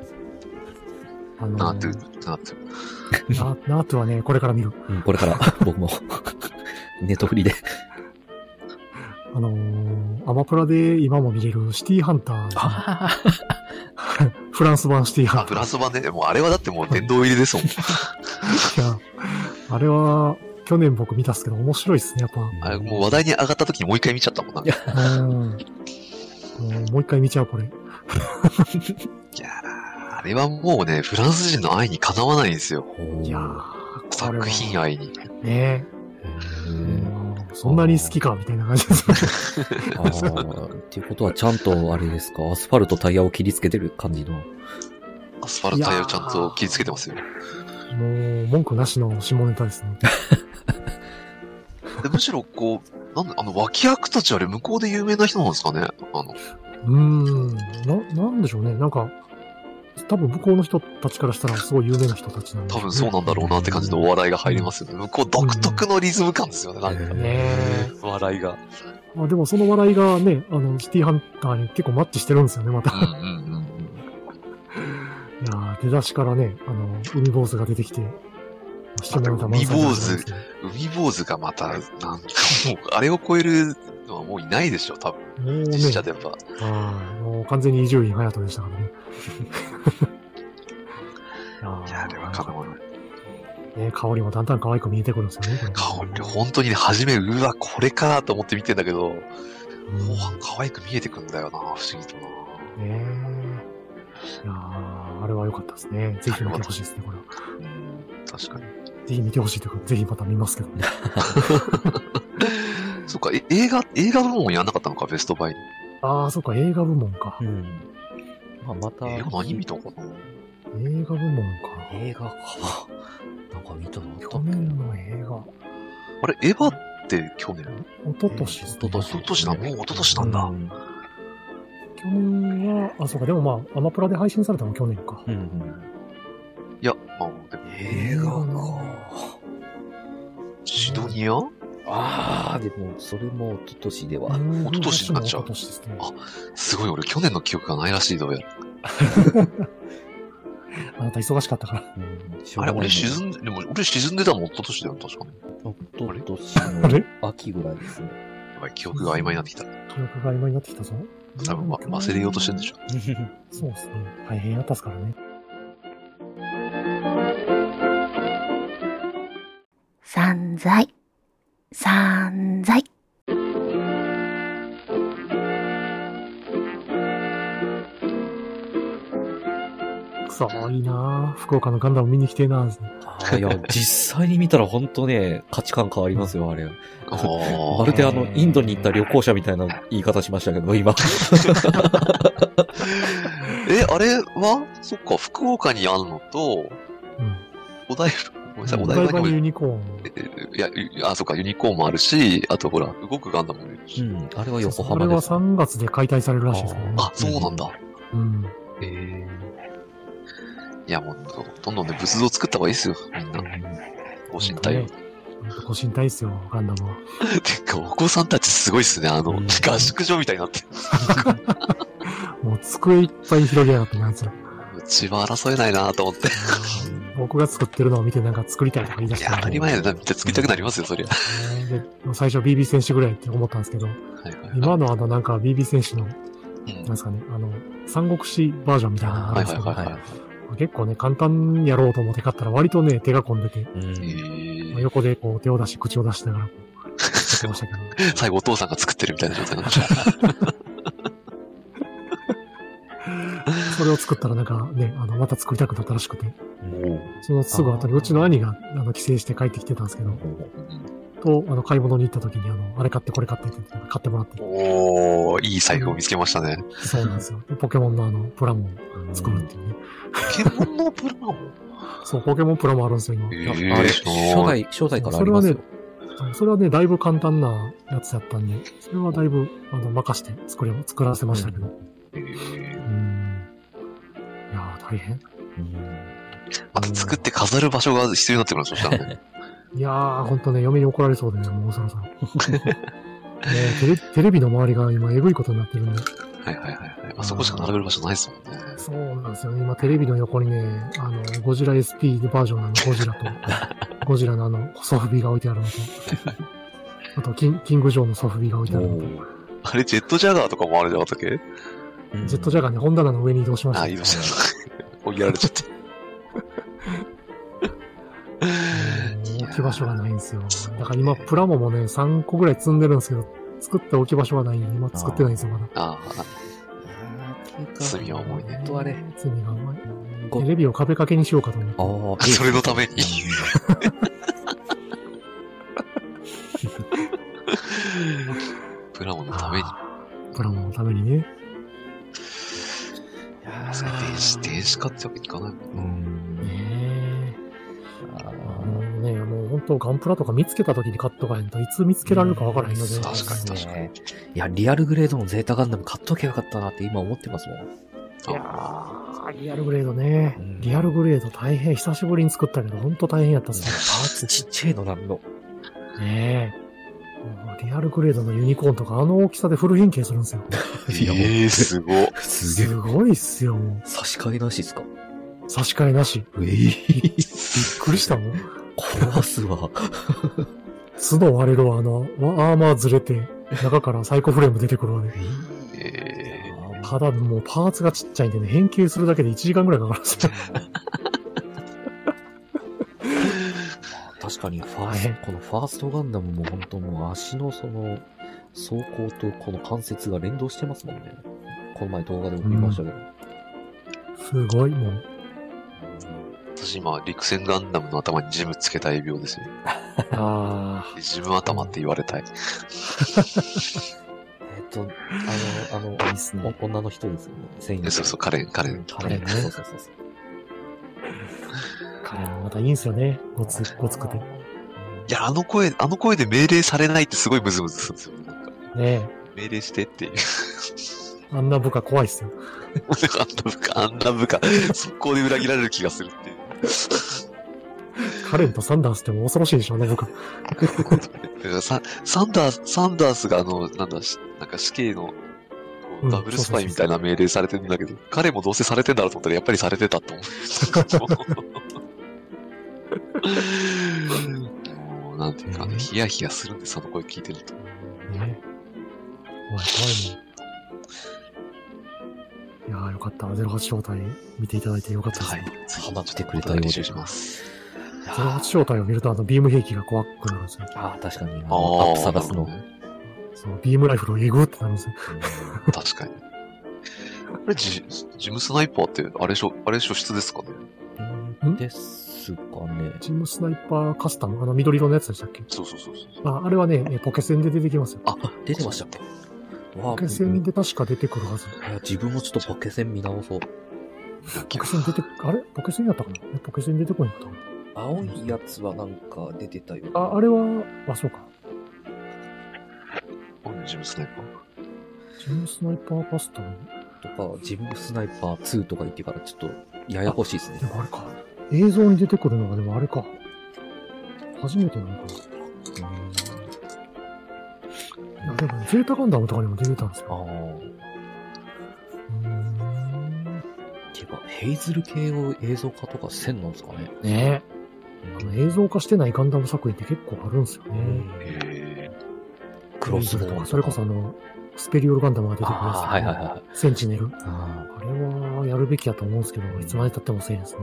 あのナートゥ、ナートゥ。なナートゥ はね、これから見る。うん、これから僕も ネットフリで。あのーアマプラで今も見れるシティハンター。あ フランス版シティハンター。ランス版ね。もうあれはだってもう殿堂入りですもん。いや、あれは、去年僕見たっすけど面白いっすね、やっぱ。あれもう話題に上がった時にもう一回見ちゃったもんな。もう一回見ちゃう、これ。やーあれはもうね、フランス人の愛にかなわないんですよ。いや作品愛に。ねへーうんそんなに好きか、みたいな感じです。あーっていうことはちゃんとあれですか、アスファルトタイヤを切りつけてる感じの。アスファルトタイヤをちゃんと切りつけてますよ。もう、文句なしの下ネタですね。でむしろこう、なんだ、あの、脇役たちあれ向こうで有名な人なんですかね？あの、うーん。な、なんでしょうね。なんか、多分向こうの人たちからしたらすごい有名な人たちなんでしょ多分そうなんだろうなって感じのお笑いが入りますよね。向こう独特のリズム感ですよね、なんか。ねえ。笑いが。まあでもその笑いがね、あの、シティハンターに結構マッチしてるんですよね、また。うんうんうんいやー出だしからね、あの、海坊主が出てきて、下ネタ満載でございますねうん。海坊主がまた、なんかもう、あれを超えるのはもういないでしょ、多分。もうね、実写でやっぱ。はい。もう完全に伊集院隼人でしたからね。いやあれはかなわない。ね、香りもだんだん可愛く見えてくるんですよね。香り、本当にね、初め、うわ、これかと思って見てんだけど、うん後半可愛く見えてくんだよな、不思議とな。ねえ。いやーあれは良かったですね。ぜひ見てほしいですね、これは。うん、確かに。ぜひ見てほしいというか、ぜひまた見ますけどね。そっか、え映画、映画部門やんなかったのか、ベストバイに。ああ、そっか、映画部門かう。ん。まあ、また。映画何見たかな映画部門か。映画か。なんか見たのあった去年の映画。あれ、エヴァって去年？一昨年ですね。一昨年一昨年だ、もう一昨年なんだ。うん去年は、あ、そうか、でもまあ、アマプラで配信されたのは去年か。うんうん。いや、まあ、でも、映画か。シドニア？ああ、でも、それも一昨年では。一昨年になっちゃうすね。あすごい、俺去年の記憶がないらしい、どうやら。あなた忙しかったから。うんあれ、俺沈んんで、でも俺沈んでたの一昨年だよ、確かに。一昨年あれ？の秋ぐらいですね。やばい、記憶が曖昧になってきた。記憶が今になってきたぞ。多分、ま、忘れようとしてるんでしょ。そうですね。大変やったっすからね。散財、散財。くそ、いいなぁ福岡のガンダム見に来てえなぁいや、実際に見たら本当ね、価値観変わりますよ、あれ。まるであの、インドに行った旅行者みたいな言い方しましたけど、今。え、あれは？そっか、福岡にあるのと、うん。お台場、ごめんなさい、うんお台場にユニコーン。いや、ゆあ、そっか、ユニコーンもあるし、あとほら、動くガンダムもいるし。うん、あれは横浜です。3月で解体されるらしいですね。あ、そうなんだ。うん。ええいや、もう、どんどんね、仏像作った方がいいですよ、みんな。ご神体を。ねご神体っすよ、ガンダムは。てか、お子さんたちすごいっすね、あの、うん合宿所みたいになって。もう机いっぱい広げやがってね、あいつら。うちは争えないなと思って。僕が作ってるのを見てなんか作りたいとか言い出して、いや、当たり前だな、作りたくなりますよ、そりゃ。ね。で最初 BB 戦士ぐらいって思ったんですけど、はいはいはい。今のあのなんか BB 戦士の、うんなんですかね、あの、三国志バージョンみたいなのがあはいるんですけど、はいはいはい。結構ね、簡単やろうと思って買ったら割とね、手が込んでて、うん。えー、横でこう手を出し、口を出しながらこう、やってましたけど、最後お父さんが作ってるみたいな状態になっちゃ それを作ったらなんかね、あの、また作りたくなったらしくて、もそのすぐ後にうちの兄が、あの、帰省して帰ってきてたんですけど、う。と、あの、買い物に行った時に、あの、あれ買ってこれ買ってって言って買ってもらって、おー、いい財布を見つけましたね。そうなんですよ。でポケモンのあの、プラモを作るっていうね。ポケモンのプラモ？そう、ポケモンプラモあるんですよ、今。えう、ー、あれ、初代、初代からありますよ。それはね、だいぶ簡単なやつやったんで、それはだいぶ、あの、任して作れ、作らせましたけど。えうーん。大変？うんまた作って飾る場所が必要になってくるんですよ、そしたらね。いやー、ほんとね、嫁に怒られそうでね、もうそろそろ。ねテレテレビの周りが今、えぐいことになってるんで。はいはいはいはい。あそこしか並べる場所ないですもんね。そうなんですよね。今、テレビの横にね、あの、ゴジラ SP バージョンのゴジラと、ゴジラのあの、ソフビが置いてあるのと、あとキン、キングジョーのソフビが置いてあるのと、あれ、ジェットジャガーとかもあるじゃなかったっけ？うんジェットジャガーね、本棚の上に移動しました。あ、言いました。追いやられちゃって。置き場所がないんですよ。だから今、プラモもね、3個ぐらい積んでるんですけど、作って置き場所がないんで、今作ってないんですよ、まだ。ああ、罪は重いねとあれ。罪が甘い。ごテレビを壁掛けにしようかと思って。ああ、それのために。プラモのために。プラモのためにね。電子、電子化ってわけにいかないもんうな。ん。ねあえ。ーもうね、もう本当ガンプラとか見つけた時に買っとかへんといつ見つけられるかわからへんので。うん確かに確かにねいや、リアルグレードのゼータガンダム買っとけばよかったなって今思ってますもん。いやー、リアルグレードねうん。リアルグレード大変、久しぶりに作ったけど、本当大変やったっパすーツちっちゃいのなんの。ね。ねえ。リアルグレードのユニコーンとかあの大きさでフル変形するんですよ。いやもうええすごい。すげえす。ごいっすよ。も差し替えなしですか？う差し替えなし。ええびっくりしたもん。壊すわ。角割れるわ、あの、アーマーずれて、中からサイコフレーム出てくるわね。ええただもうパーツがちっちゃいんでね、変形するだけで1時間ぐらいかかるんですよ。確かに、ファースト、このファーストガンダムも本当もう足のその、走行とこの関節が連動してますもんね。この前動画でも見ましたけど。すごい、もう。私今、陸戦ガンダムの頭にジムつけたい病ですよ。あジム頭って言われたい。えっと、あの、あの、ね。お女の人ですよね。そうそう、カレン、カレン。カレン。カレンねそうそうそうそう。彼もまたいいんすよね。ごつ、ごつくて。ねいや、あの声、あの声で命令されないってすごいムズムズするんですよ。なんかえ。命令してっていう。あんな部下怖いっすよ。あんな部下、あんな部下、速攻で裏切られる気がするっていう。カレンとサンダースっても恐ろしいでしょ、あの部下。だからササンダース、サンダースがあの、なんだ、しなんか死刑の、ダブルスパイみたいな命令されてるんだけど、彼もどうせされてんだろうと思ったら、やっぱりされてたと思う。もう、なんていうかね、ヒヤヒヤするんです、その声聞いてると。ね怖い、怖いもん。いやーよかった。08招待見ていただいてよかったです。はい。ハマってくれたようでします。08招待を見るとあのビーム兵器が怖くなるんですよ。ああ、確かに。ああのアッあ、プサガスの。そう、ビームライフルをえぐってなるんですよ。確かに。あれ、ジジムスナイパーって、あれしょ、あれ初出ですかね？うん？ですかね。チームスナイパーカスタム、あの緑色のやつでしたっけ？そうそうそうそう。あ、あれはね、えポケセンで出てきますよ。あ、出てましたっけ？ポケセンで確か出てくるはず。いや自分もちょっとポケセン見直そう。ポケセン出て、あれ？ポケセンやったかな？えポケセン出てこなかった青いやつはなんか出てたよ。あ、あれは、あ、そうか。ジムスナイパー。チームスナイパーカスタム？とか、ジムスナイパー2とか言ってからちょっとややこしいですねで。もあれか。映像に出てくるのがでもあれか。初めてなのかな。いや、でも、ゼータガンダムとかにも出てたんですあよ。あ。うーん。てか、ヘイズル系を映像化とかせんのですかね。ねえ。あの映像化してないガンダム作品って結構あるんですよね。へクロスボーンとかそれこそあの、スペリオルガンダムが出てくるんですよ、ああ、はいはいはい。センチネル。ああれはやるべきやと思うんですけど、いつまで経ってもせいですね。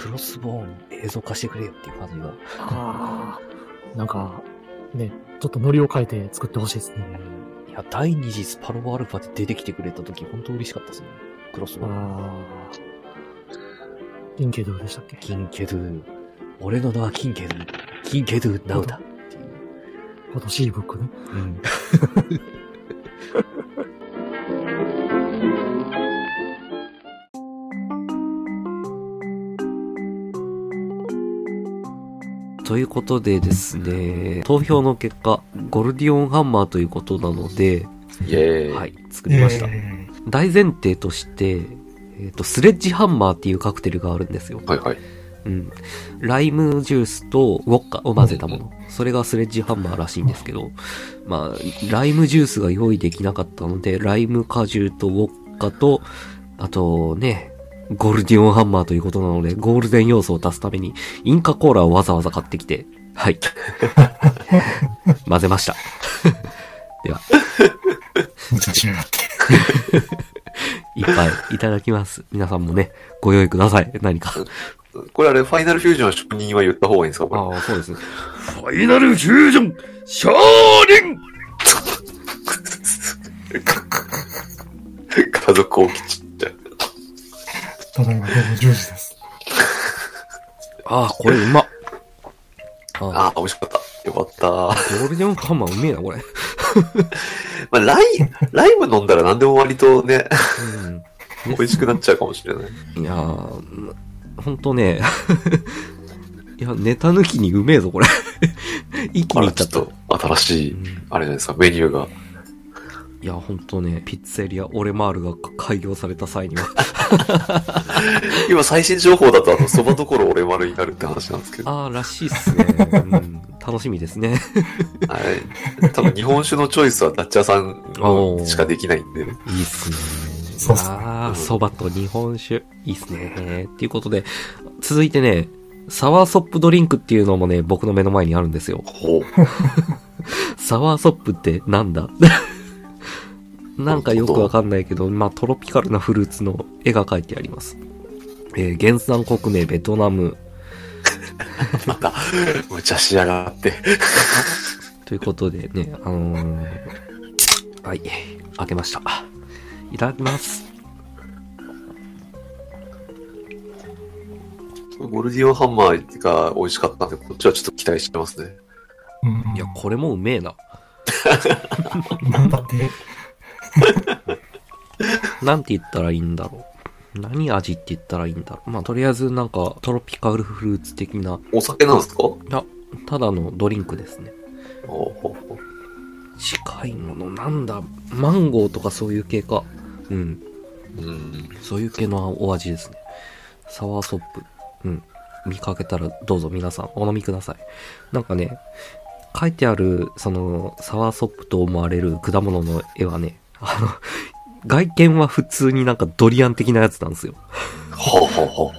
クロスボーン映像化してくれよっていう感じが。ああ。なんか、ね、ちょっとノリを変えて作ってほしいですね。いや、第二次スパロボアルファで出てきてくれた時、本当嬉しかったですね。クロスボーン。あンケドゥでしたっけ？キンケドゥ。俺の名はキンケドゥ。キンケドゥナウだ。っていう。フォトシーブックね。うん。ということでですね、投票の結果、ゴルディオンハンマーということなので、イェーイ。はい、作りました。え大前提として、えっ、と、スレッジハンマーっていうカクテルがあるんですよ。はいはい。うん。ライムジュースとウォッカを混ぜたもの。それがスレッジハンマーらしいんですけど、まあ、ライムジュースが用意できなかったので、ライム果汁とウォッカと、あとね、ゴールディオンハンマーということなので、ゴールデン要素を足すために、インカコーラをわざわざ買ってきて、はい。混ぜました。では、ー、無茶しやがって。いっぱいいただきます。皆さんもね、ご用意ください。何か。これあれ、ファイナルフュージョンの職人は言った方がいいんですか？これ。ああ、そうですね。ファイナルフュージョン、シャーリン 家族大。ただいま午後10時です。ああ、これうまっ。ああ、ああ、美味しかった。よかった。ゴールデンハンマーうめえな、これ。まあ、ライ、ライム飲んだら何でも割とね、うん。美味しくなっちゃうかもしれない。いやー、ほんとね、いや、ネタ抜きにうめえぞ、これ。一気にいっちゃっ。ちょったと、新しい、うんあれじゃないですか、メニューが。いや、ほんとね、ピッツェリアオレマールが開業された際には、今最新情報だと、あの、そばどころ俺丸になるって話なんですけど。ああ、らしいっすね。うん、楽しみですね。はい。多分日本酒のチョイスはダッチャーさんしかできないんで、いいっすね。そうっすねああ、蕎麦と日本酒。いいっすね。っていうことで、続いてね、サワーソップドリンクっていうのもね、僕の目の前にあるんですよ。ほう。サワーソップってなんだ？なんかよくわかんないけど、まあトロピカルなフルーツの絵が描いてあります。えー原産国名ベトナムまた、無茶しやがって。ということでね、あのーはい、開けました。いただきます。ゴルディオンハンマーが美味しかったんで、こっちはちょっと期待してますね。うんいや、これもうめえな。なんだって、なんて言ったらいいんだろう。何味って言ったらいいんだろう。まあ、とりあえずなんかトロピカルフルーツ的な、お酒なんですか？ほいや、ただのドリンクですね。うほうほう近いもの、なんだ、マンゴーとかそういう系か。うん。うん。そういう系のお味ですね。サワーソップ。うん。見かけたらどうぞ皆さんお飲みください。なんかね、書いてある、その、サワーソップと思われる果物の絵はね、あの、外見は普通になんかドリアン的なやつなんですよ。ほうほうほ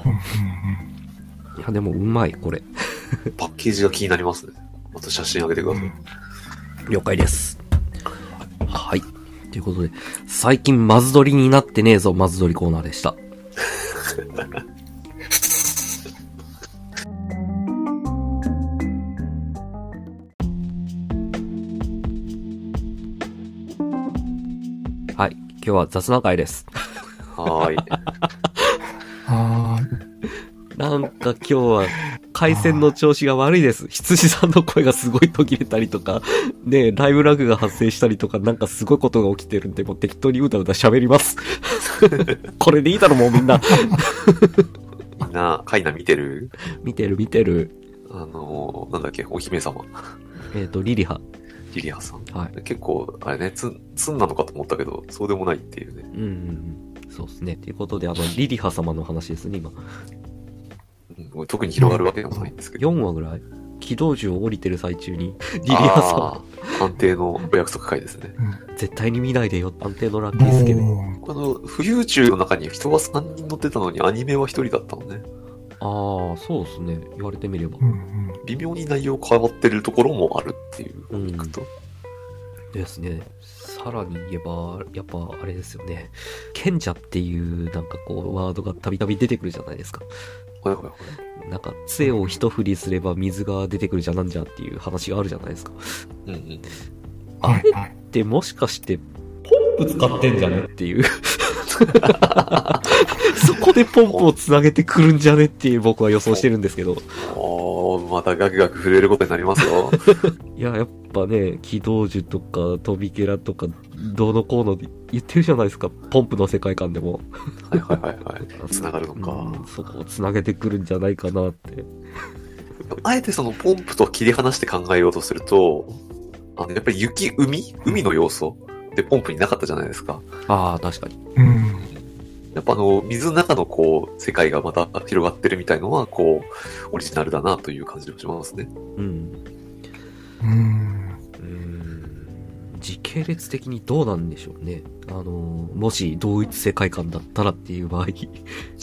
ういや、でもうまい、これ。う。パッケージが気になりますね。また写真あげてください。了解です。はい。ということで、最近マズドリになってねえぞ、マズドリコーナーでした。今日は雑談会です。はーい。はーい。なんか今日は回線の調子が悪いです。羊さんの声がすごい途切れたりとか、ねライブラグが発生したりとか、なんかすごいことが起きてるんで、もう適当にうだうだ喋ります。これでいいだろ、もうみんな。みんな、カイナ見てる？見てる見てる。あのー、なんだっけ、お姫様。えっ、と、リリハ。リリアさん。はい。結構、あれね、ツン、ツンなのかと思ったけど、そうでもないっていうね。うんうんうん。そうですね。ということで、あの、リリハ様の話ですね、今。うん、特に広がるわけでもないんですけど。4話ぐらい軌道樹を降りてる最中に、リリハ様、あー判定のお約束会ですね。絶対に見ないでよ、安定のラッキースケで。もあの、浮遊宙の中に人が3人乗ってたのにアニメは1人だったのね。ああ、そうですね。言われてみればう。。うんうん。微妙に内容変わってるところもあるっていう、うん聞くと。ですね。さらに言えば、やっぱあれですよね。賢者っていうなんかこうワードがたびたび出てくるじゃないですか。はいはいはい。なんか杖を一振りすれば水が出てくるじゃなんじゃっていう話があるじゃないですか。うんうん。あれはいはい。でもしかして、ポンプ使ってんじゃね？っていう。そこでポンプをつなげてくるんじゃねっていう僕は予想してるんですけど。おー、またガクガク震えることになりますよ。いや、やっぱね、機動樹とか飛びケラとか、どうのこうの言ってるじゃないですか。ポンプの世界観でも。はいはいはいはい。繋がるのか。うんそこをつなげてくるんじゃないかなって。あえてそのポンプと切り離して考えようとすると、あの、やっぱり雪、海海の要素ってポンプになかったじゃないですか。ああ、確かに。うん。やっぱあの、水の中のこう、世界がまた広がってるみたいのは、こう、オリジナルだなという感じがしますね。うん。うん。うーん時系列的にどうなんでしょうね。あの、もし同一世界観だったらっていう場合。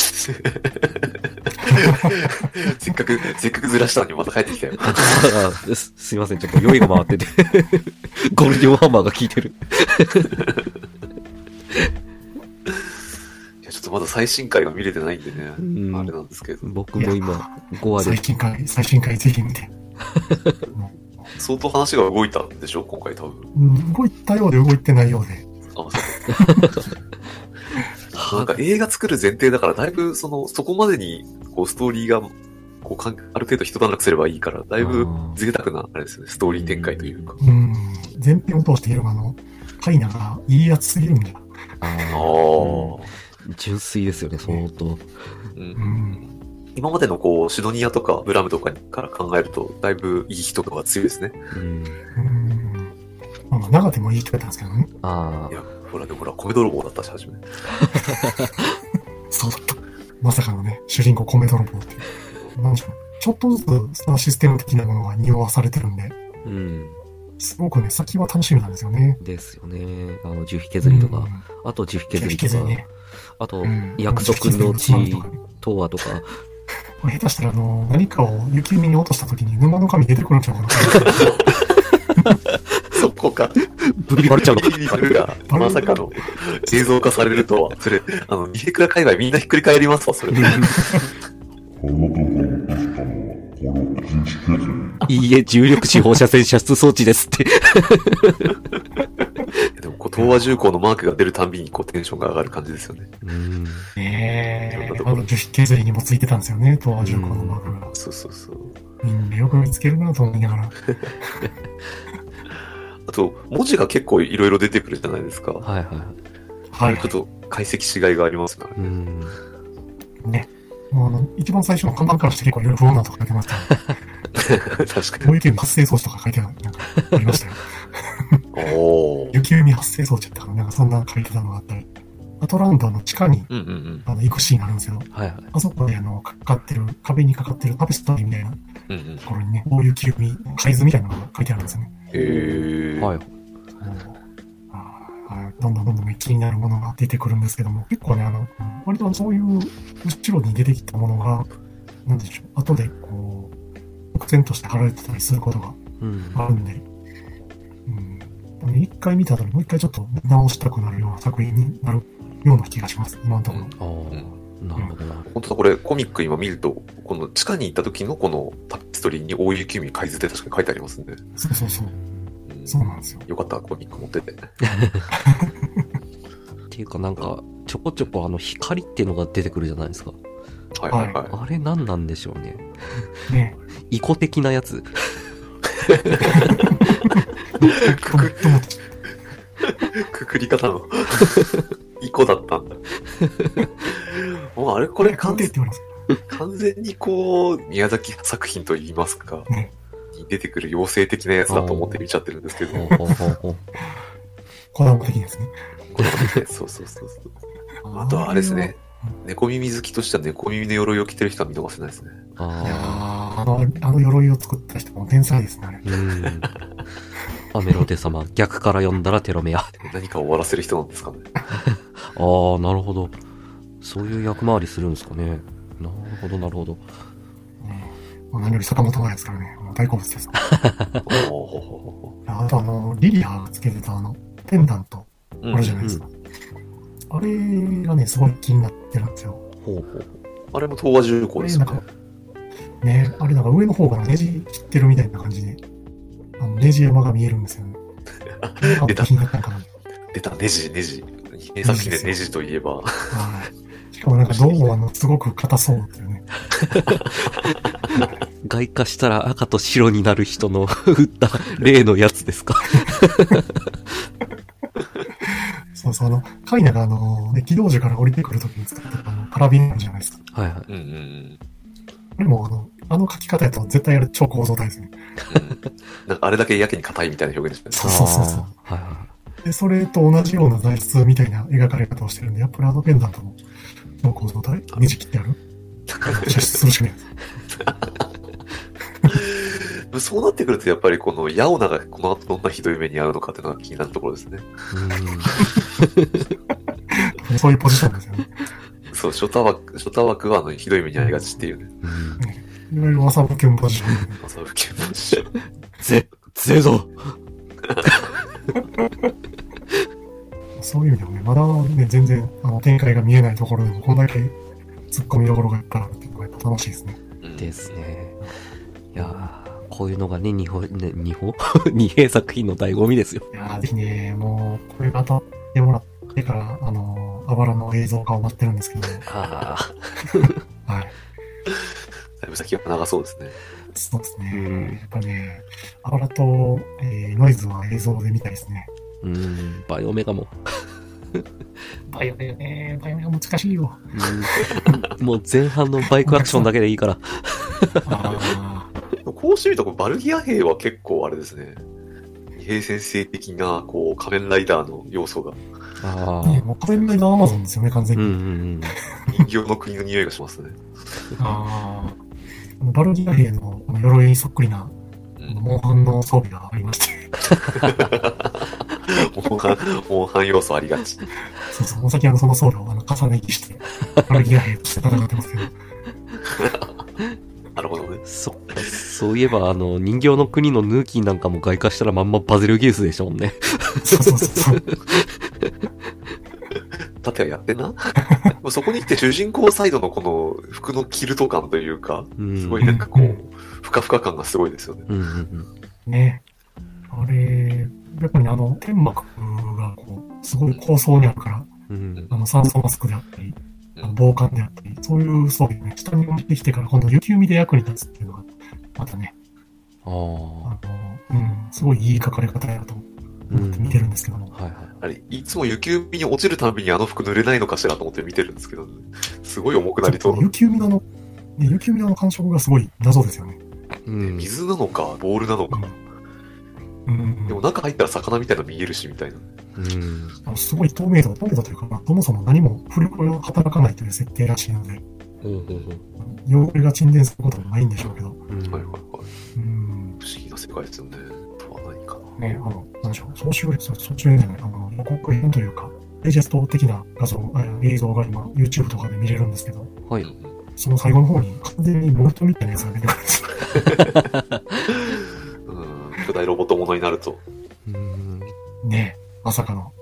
せっかく、せっかくずらしたのにまた帰ってきたよ。あすすいません、ちょっと酔いが回ってて。ゴールデンハンマーが効いてる。ちょっとまだ最新回が見れてないんでね。うんあれなんですけど。僕も今、5話で最。新回、最新回ぜひ見て。も 相当話が動いたんでしょ？今回多分。ううん動いたようで動いてないようで。あ、そう。なんか映画作る前提だから、だいぶその、そこまでに、こう、ストーリーが、こうかん、ある程度一段落すればいいから、だいぶ贅沢な、あれですよね、ストーリー展開というか。うん。前編を通しているあの、カイナがいいやつすぎるんだ。ああ。純粋ですよね、相当。う。うんん。今までのこう、シドニアとかブラムとかから考えると、だいぶいい人とかが強いですね。うん。うん。まあ、長手もいい人だったんですけどね。あいや、ほら、でもほら、米泥棒だったし、初め。そうだった。まさかのね、主人公米泥棒って。なんでしょう。ちょっとずつそのシステム的なものが匂わされてるんで、あ。うん。すごくね、先は楽しみなんですよね。ですよね。あの、樹皮削りとか、うんあと樹皮削削りとか、り削りね。あとうん、約束の地とはとか、こ れ下手したら、あの、何かを雪海に落とした時に沼の神出てくるんちゃうかな。そこか。ブリバルちゃうのか。まさかの映像化されるとは、それ、あの、ニヘクラ界隈みんなひっくり返りますわ、それ。いいえ、重力子放射線射出装置ですって。東和重工のマークが出るたんびに、こう、テンションが上がる感じですよね。うん。ねえ、あの樹皮削りにもついてたんですよね、東和重工のマークが。そうそうそう。みんなよく見つけるなと思いながら。あと、文字が結構いろいろ出てくるじゃないですか。はいはいはい。はいちょっ。と解析しがいがありますね。うん。ね。もうあの、一番最初の看板からして結構いろいろ不穏なとか書いてましたよ。確かこういう系発生装置とか書いてあるなんかありましたよ。に。おー。雪海発生装置やったから、なんかそんな書いてたのがあったり。アトランタの地下にうんうんうん。あの行くシーンがあるんですよ。はいはい。あそこであの、かかってる、壁にかかってるタペストリーみたいな。ところにね、こういう雪海、海図みたいなのが書いてあるんですよね。へー。はい。どんどんどんどんね気になるものが出てくるんですけども、結構ね、あの、割とそういう後ろに出てきたものが、なんでしょう、後でこう、伏線として貼られてたりすることがうん。あるんで、うん。一回見た後にもう一回ちょっと見直したくなるような作品になるような気がします、今のところ。ああ、なるほどな。本当だ、これ、コミック今見ると、この地下に行った時のこのタペストリーに大雪海海図って確かに書いてありますね。そうそうそう。うん。そうなんですよ。よかった、コミック持って。て。っていうかなんか、ちょこちょこあの光っていうのが出てくるじゃないですか。はいはいはい。あれ何なんでしょうね。ね。イコ的なやつ。くくり方の。イコだったんだ。もうあれ、これ完全完璧って言われます？完全にこう、宮崎作品といいますか、ねに出てくる妖精的なやつだと思って見ちゃってるんですけど、ほうほうほうほうこだわり的ですね。これねそうそうそうそう。あとはあれですね。猫耳好きとしては猫耳の鎧を着てる人は見逃せないですね。あーあの、あの鎧を作った人も天才ですね、あれ。メロテ様、逆から読んだらテロメア。あ何かを終わらせる人なんですかね。あ、なるほど。そういう役回りするんですかね。なるほど、なるほど。ねもう何より坂本のやつからね、もう大好物です。あとあの、リリアがつけてたあの、ペンダント、ほあるじゃないですか。あれがね、すごい気になってるんですよ。ほうほう。あれも東和重工ですか。、ね、あれなんか上の方からネジ切ってるみたいな感じで、あの、ネジ山が見えるんですよね。あ 出た。出た、ネジ、ネジ。名作品でネジといえば、はい。しかもなんかどうもあの、すごく硬そうっていうね。外化したら赤と白になる人の 打った例のやつですか？そうそう、あの、カイナがあの、ね、軌道樹から降りてくるときに使ってたあの、パラビンじゃないですか。はいはい。うんうんうん。これもあの、あの書き方やと絶対あれ超構造体ですね。なんかあれだけやけに硬いみたいな表現ですね。そうそうそうそう。はいはで、それと同じような材質みたいな描かれ方をしてるんで、やっぱりあのペンダントの超構造体、ネジ切ってある？射出するしかないです。そうなってくると、やっぱりこのヤオナがこの後どんなひどい目に遭うのかっていうのが気になるところですね。い。そういうポジションですよね。そう、初太枠、初太枠はあのひどい目に遭いがちっていうね。うん。うん。いわゆるワサブキュンポジションで。朝受けましぜ、ぜぞそういう意味でもね、まだね、全然あの展開が見えないところでも、こんだけ突っ込みどころがいっぱいあるっていうのがやっぱ楽しいですね。うんですね。いやーこういうのがね、日本、ね、日本 二平作品の醍醐味ですよ。いやーぜひね、もう、これが当たってもらってから、あの、あばらの映像化を待ってるんですけど、あはい。だいぶ先が長そうですね。そうですね。うんやっぱね、あばらと、えーノイズは映像で見たいですね。ーうん、バイオメガも。バイオだよね。バイオが難しいよ。うんもう前半のバイクアクションだけでいいから。あこうしてみると、バルギア兵は結構あれですね。二平先生的な、こう、仮面ライダーの要素が、ああ。ね、もう仮面ライダーアマゾンですよね、完全うんうに。ん人形の国の匂いがしますね。ああ。バルギア兵の鎧にそっくりな、うん。モンハンの装備がありまして。モンハン、モンハン要素ありがち。そうそう、お先はその装備をあの重ね着して、バルギア兵として戦ってますけど。なるほどねうん。。そっか、そういえば、あの、人形の国のヌーキーなんかも外化したらまんまバゼルギウスでしたもんね。そうそうそうそう。盾はやってんな。そこに来て主人公サイドのこの服のキルト感というか、うん。すごいなんかこうう、ふかふか感がすごいですよね。うんうんね。あれ、やっぱりねあの、天幕がこう、すごい構想にあるから、うん。うん。あの、酸素マスクであったり、あの防寒であったり、そういう装備をね、下に持ってきてから今度雪海で役に立つっていうのが、またね、ああ。あの、うん、すごいいい書かれ方やと思って見てるんですけども。はいはい。あれ、いつも雪海に落ちるたびにあの服濡れないのかしらと思って見てるんですけど、ね、すごい重くなりそう。雪海のあの、ね、雪海のあの感触がすごい謎ですよね。うん。水なのか、ボールなのか。うん。うんでも中入ったら魚みたいなの見えるし、みたいな。うん。あのすごい透明度、透明度というか、まあそもそも何も浮力が働かないという設定らしいので、ほうほうほう。汚れが沈殿することもないんでしょうけど、うんはいはいはい。うん。不思議な世界ですよね。ね、あの、なんでしょう、総集編、総集編じゃない、あの、予告編というか、ダイジェスト的な画像、あ映像が今、YouTube とかで見れるんですけど、はい。うんその最後の方に完全にボルトみたいなやつが出てくるんですよ。うん。巨大ロボットものになると。うん。ねまさかの、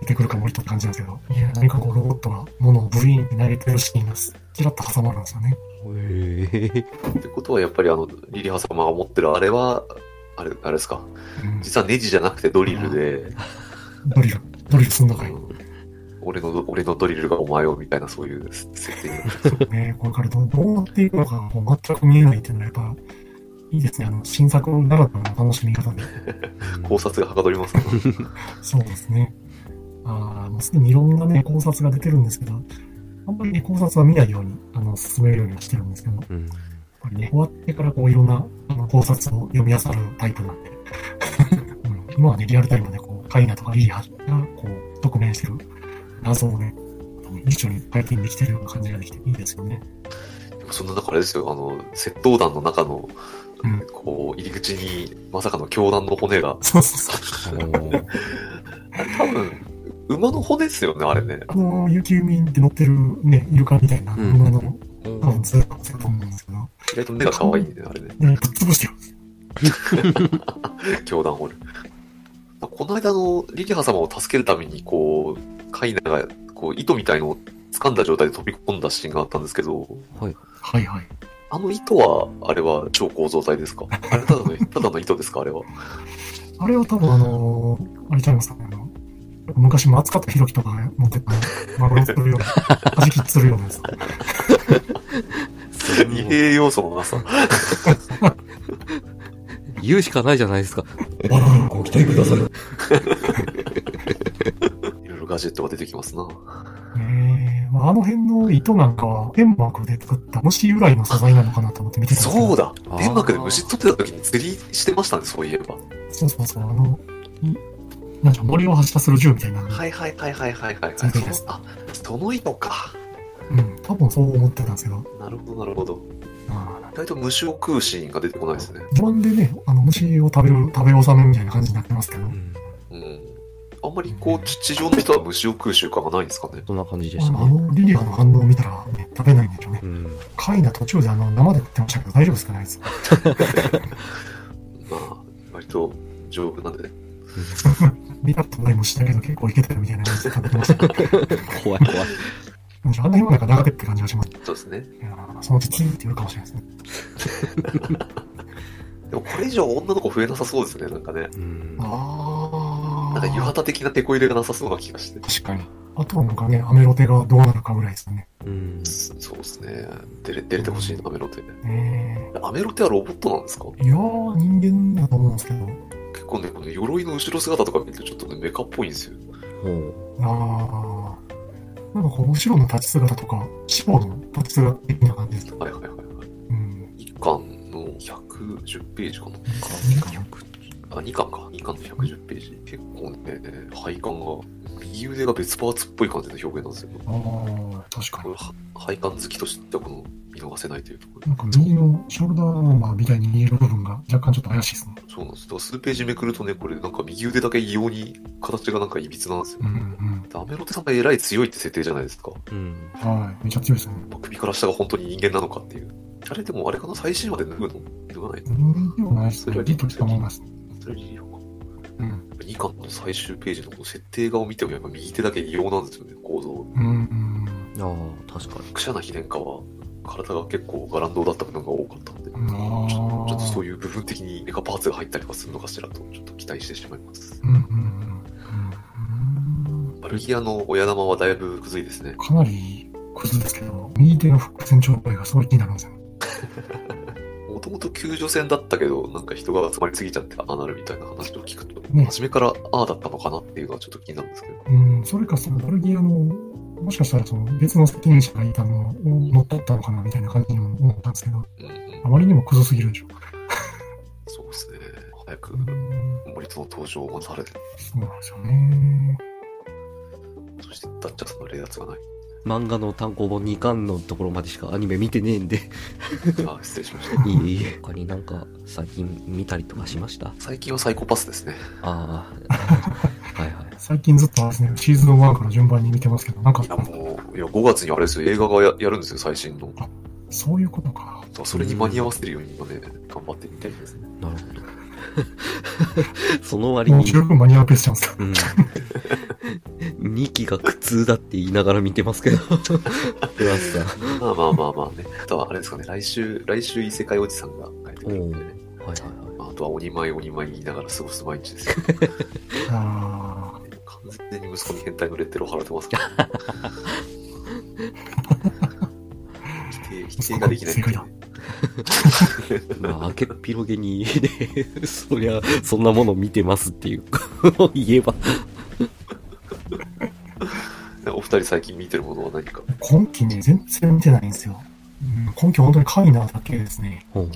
出てくるかもりとって感じなんですけど、いや、何かこう、ロボットが物をブリーンって投げてるシーンが、ちらっと挟まるんですよね。へえ。ってことはやっぱりあの、リリハ様が持ってるあれは、あれ、あれですか？うん。実はネジじゃなくてドリルで、ドリル、ドリルすんのかい。うん俺の、俺のドリルがお前をみたいなそういう設定。ねこれからどうどうなっていくのか、もう全く見えないっていうのはやっぱ、いいですね。あの、新作ならではの楽しみ方で。考察がはかどりますね。そうですね。ああ、もうすでにいろんなね、考察が出てるんですけど、あんまりね、考察は見ないように、あの、進めるようにはしてるんですけど、うん。ぱりね、終わってからこう、いろんな、あの、考察を読み漁るタイプなんで、うん、今はね、リアルタイムでこう、カイナとかリーハが、こう、直面してる謎をね、一緒に体験できてるような感じができていいですよね。そんな中あれですよ、あの、窃盗団の中の、うん。こう、入り口に、まさかの教団の骨が、そうそうそう。多分、馬の骨ですよね、あれね。あの、雪海って乗ってるね、イルカみたいな、うん馬の、多分ずっとだと思うんですけど、意外と目が可愛いね、あれね。ね、ぶっ潰してよ。教団ホル。この間のリリハ様を助けるために、こう、カイナが、こう、糸みたいのを掴んだ状態で飛び込んだシーンがあったんですけど、はい。はいはい。あの糸は、あれは超構造体ですか？あれただの、ただの糸ですか？あれは。あれは多分あのーあれちゃいますかね、あの、昔松方弘樹とかが持ってた、マグロするような、弾きするようなやつ。二平要素のなさ。言うしかないじゃないですか。バランご期待ください。いろいろガジェットが出てきますな。ねえ、まあ、あの辺の糸なんかは、天幕で作った虫由来の素材なのかなと思って見てたんですけどそうだ天幕で虫取ってた時に釣りしてましたね、そういえば。そうそうそう、あの、いなんか森を発射する銃みたいなはいはいはいはいはいはい、あ、その糸か。うん、多分そう思ってたんですけど、なるほどなるほど。あ意外と虫を食うシーンが出てこないですね。ー序盤でね、あの、虫を食べる、食べ納めみたいな感じになってますけど、うん。うん。あんまりこう、地地上の人は虫を食う習慣がないんですかね。そんな感じであしたね。の、リリアの反応を見たら、ね、食べないんでしょうね。うん。カイナ途中であの、生で食ってましたけど、大丈夫ですかね、あいつ。まあ、割と丈夫なんでね。見たことない虫だけど結構いけてるみたいな感じで食べてました。怖 い怖い。あの辺もなんか長手って感じがします。そうですね。いやーそのうちツイって言うかもしれないですね。でもこれ以上女の子増えなさそうですね、なんかね。うん。あなんか湯旗的なテこ入れがなさそうな気がして。確かに。あとはなんかね、アメロテがどうなるかぐらいですよね。うん。そうですね。出れ出れてほしいな、アメロテ。ねアメロテはロボットなんですか？えいやー、人間だと思うんですけど、結構ね、この鎧の後ろ姿とか見るとちょっとね、メカっぽいんですよ。ほう。あー、なんかこう、後ろの立ち姿とか、死後の立ち姿的な感じです。はいはいはいはい。うん。一巻の110ページかな。あ、2巻か。2巻の110ページ。結構ね、配管が、右腕が別パーツっぽい感じの表現なんですよ。あー、確かに。配管好きとしてはこの見逃せないというところなんか右のショルダーアーマーみたいに見える部分が若干ちょっと怪しいですね。そうなんです。だから数ページめくるとね、これなんか右腕だけ異様に形がなんか歪なんですよう。んでアメロテさんがえらい強いって設定じゃないですか。うん。うん。はい。めちゃ強いですね。まあ首から下が本当に人間なのかっていう。あれでもあれかな最新話で脱ぐの？脱がないうん、でもないですね。リトルと思います。それリリアか。うん。2巻の最終ページのこの設定画を見てもやっぱ右手だけ異様なんですよね、構造。うん、うん。ああ、確かに。クシャな秘伝家は体が結構ガランドだった部分が多かったので、あちょっとそうう。いう部分的にメカパーツが入ったりとかするのかしらとちょっと期待してしまいます。うん、うん、うん。バルギアの親玉はだいぶくずいですね。かなりクズですけど、右手の副船長声がすごい気になるんですよ。もともと救助船だったけど、なんか人が集まりすぎちゃってああなるみたいな話を聞くと、ね初めからああだったのかなっていうのはちょっと気になるんですけど。うん、それかそのバルギアの、もしかしたらその別の責任者がいたのを乗っ取ったのかなみたいな感じにも思ったんですけど、うんうんあまりにもクズすぎるでしょ。そうですね。早くうん、森との登場を待たれて、そうなんですよね。そしてダッチャーさんの冷圧がない。漫画の単行本2巻のところまでしかアニメ見てねえんで。あ失礼しました。いえいえ。他になんか最近見たりとかしました？最近はサイコパスですね。ああ。はいはい。最近ずっとですね、シーズン1から順番に見てますけど、なんかいや、もう、いや、5月にあれですよ、映画がややるんですよ、最新の。だかそういうことか。らそれに間に合わせるように今ね、頑張ってみたいですね。なるほど。その割に、もう十分間に合うペースちゃうんですか。うん。2期が苦痛だって言いながら見てますけど。プラスさん。まあまあまあまあね。あとはあれですかね、来週、来週異世界おじさんが帰ってくるんでね。はいはいはい。まあ、あとは鬼前鬼前言いながら過ごす毎日ですよ。あ完全に息子に変態のレッテルを貼られてますから、否定、否定ができない、正解だ まあ、明けっぴろげに、ね、そりゃ、そんなもの見てますっていう、言えば。お二人最近見てるものは何か？ー今期ね、全然見てないんですよ。うん、今期本当にカイナーだけですね。ほう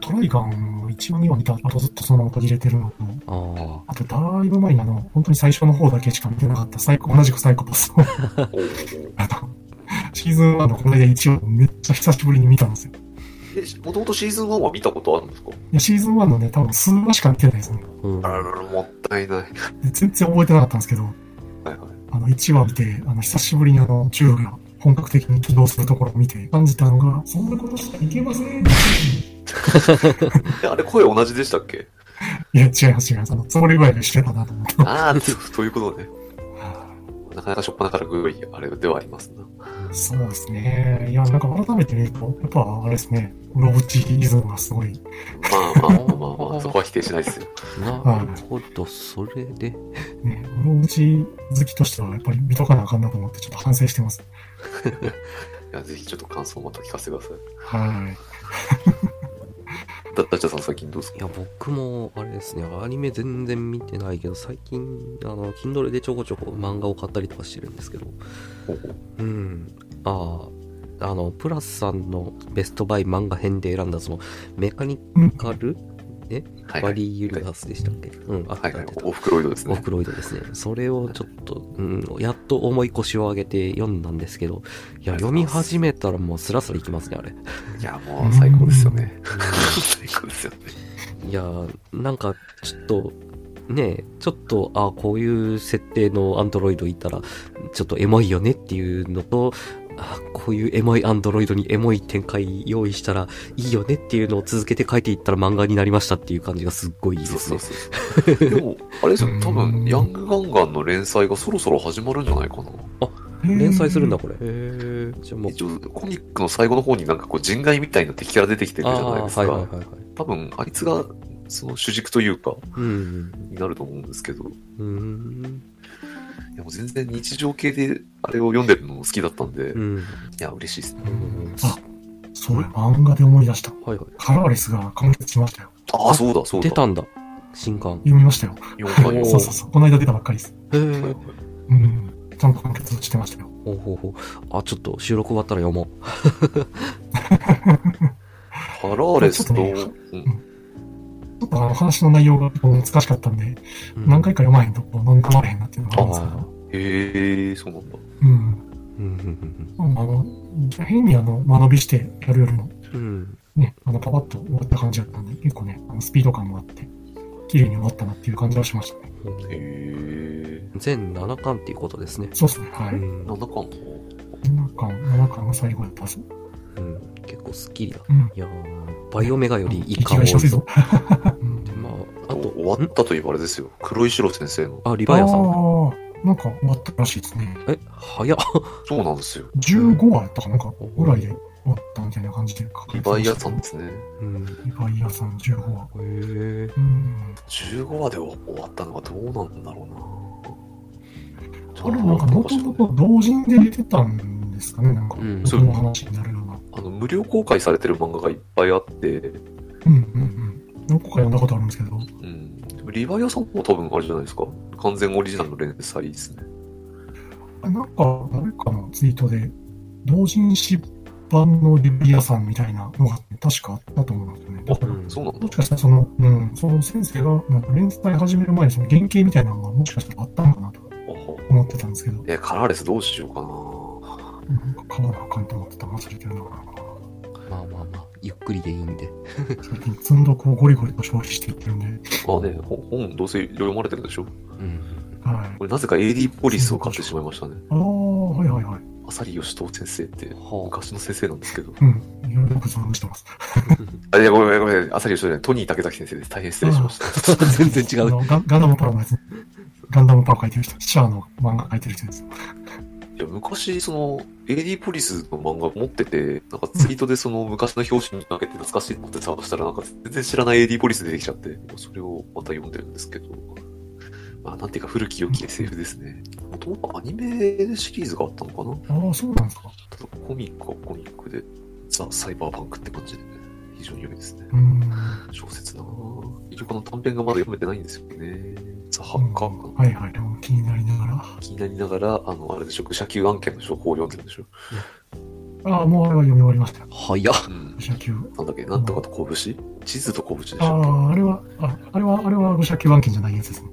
トライガンを1話2話見た後ずっとそのまま途切れてるのと、ああとだいぶ前にあの、本当に最初の方だけしか見てなかったサイコ、同じくサイコパス あの、シーズン1のこの間1話をめっちゃ久しぶりに見たんですよ。え、もともとシーズン1は見たことあるんですか？いや、シーズン1のね、多分数話しか見てないですね。あ。うんあららら、もったいない。全然覚えてなかったんですけど、はい。あの、1話見て、あの、久しぶりにあの、銃が本格的に起動するところを見て感じたのが、そんなことしかいけません。あれ声同じでしたっけ？や、違います、違います。あの、つもり具合が一緒だなと思って。ああ、そういうことね。なかなかしょっぱなからグいあれではありますな。そうですね。いや、なんか改めて見ると、やっぱあれですね、ロブチイズムがすごい。まあまあまあまあまあ、そこは否定しないですよ。なるほど、それで。ね、ロブチ好きとしてはやっぱり見とかなあかんなと思ってちょっと反省してます。いや、ぜひちょっと感想をまた聞かせてください。はい。だ、ダチャさん最近どうですか？いや、僕も、あれですね、アニメ全然見てないけど、最近、あの、Kindle でちょこちょこ漫画を買ったりとかしてるんですけど、ほううん。ああ、あの、プラスさんのベストバイ漫画編で選んだ、その、メカニカル、はいはい。バリー・ユルダスでしたっけ、うん、あったはいはい。オフクロイドですねオフ。ロイドですね。それをちょっと、うん、やっと重い腰を上げて読んだんですけど、いや、読み始めたらもうスラスラいきますね、あれ。いや、もう最高ですよね。最高ですよね。いやー、なんか、ちょっと、ねえ、ちょっと、あこういう設定のアンドロイドいたら、ちょっとエモいよねっていうのと、あこういうエモいアンドロイドにエモい展開用意したらいいよねっていうのを続けて書いていったら漫画になりましたっていう感じがすっごいいいですねそうそう。そう。でも、あれですよ、多分、ヤングガンガンの連載がそろそろ始まるんじゃないかな。連載するんだ、これ。へえ。じゃあもう、一応、コミックの最後の方になんかこう人外みたいな敵キャラ出てきてるじゃないですあーはいはいか。はいはい。多分、あいつが、その主軸というか、うん。になると思うんですけど、うん。やもう全然日常系であれを読んでるのも好きだったんで、いうん。や、嬉しいですね。あ、そうや、漫画で思い出した。はいはい。カラーレスが完結しましたよ。ああ、そうだ、そうだ。出たんだ。新刊。読みましたよ。4巻おーそうそうそう。この間出たばっかりです。へえ。うん。ちゃんと完結してましたよ。ほうほうほう。あ、ちょっと収録終わったら読も カラーレスと、ちょっとうんちょっとあの話の内容が結構難しかったんで、う。うん何回か読まへんとこう飲み込まれへんなっていうのがあるんですけあど。へえ、そうなんだ。うん。うんうんあの、変にあの、間延びしてやるよりも、うんうん。ね、あの、パパッと終わった感じだったんで、結構ね、あのスピード感もあって、綺麗に終わったなっていう感じはしましたね。へえ。全7巻っていうことですね。そうですね、はい。うんなんだかんだ。7巻、7巻が最後やったはず。うん。結構スッキリだ。うん。いやー、バイオメガより1生き巻多いいしやすいぞ。。うんまあ、あと、終わったといえばあれですよ。黒石郎先生の。あ、リバイアさん。なんか終わったらしいですね。え、早っ。そうなんですよ。15話やったかなんか、ぐらいで終わったみたいな感じでリれてましたバイアさんですね。うん。へリバイアさん15話。え。うん。15話で終わったのはどうなんだろうな。あれなんか、もともと同人で出てたんですかねなんか、うんその話になる。あの、無料公開されてる漫画がいっぱいあって、うんうんうん。何個か読んだことあるんですけど、うん。でもリバイアさんも多分あれじゃないですか？完全オリジナルの連載ですね。あなんか、誰かのツイートで、同人誌版のリビアさんみたいなのが確かあったと思うんですよね。だからうんそうなんだもし。かしたらその、うん、その先生が、なんか連載始める前にその原型みたいなのがもしかしたらあったのかなとお思ってたんですけど、え、カラーレスどうしようかな。なん。か買わなかん。と思ってたら忘れてるのかな。まあまあまあ、ゆっくりでいいん。で。最近積ん。どくをゴリゴリと消費していってるん。で、あね、本どうせ読まれてるでしょうん。はい。これなぜか AD ポリスを買ってしまいましたね。ああ、はいはいはい。浅利義藤先生って昔の先生なん。ですけど。うん。いろいろご存知してます。あ、いや、ごめん。ごめん、浅利義藤じゃない、トニー竹崎先生です。大変失礼しました。全然違う。ガンダムパロのやつ。ガンダムパロ書いてる人、シャアの漫画書いてる人です。いや、昔、その、AD ポリスの漫画持ってて、なんかツイートでその昔の表紙にかけて懐かしいと思って探したら、なんか全然知らない AD ポリス出てきちゃって、それをまた読んでるんですけど、まあ、なんていうか古き良き SF ですね。もともとアニメシリーズがあったのかなああ、そうなんですか。ただコミックはコミックで、ザ・サイバーパンクって感じで、非常に良いですね。うん。小説なぁ。イルカの短編がまだ読めてないんですよね。ザ・ハうんッカーかな。はいはい。でも気になりながら。気になりながら、あの、あれでしょ、愚者級案件の情報を読んでるんでしょ。ああ、もうあれは読み終わりましたよ。早っ。うん愚。者級。なんだっけ、なんとかと拳？地図と拳でしあょ。あ、あれは、ああれは、あれは愚者級案件じゃないやつですね。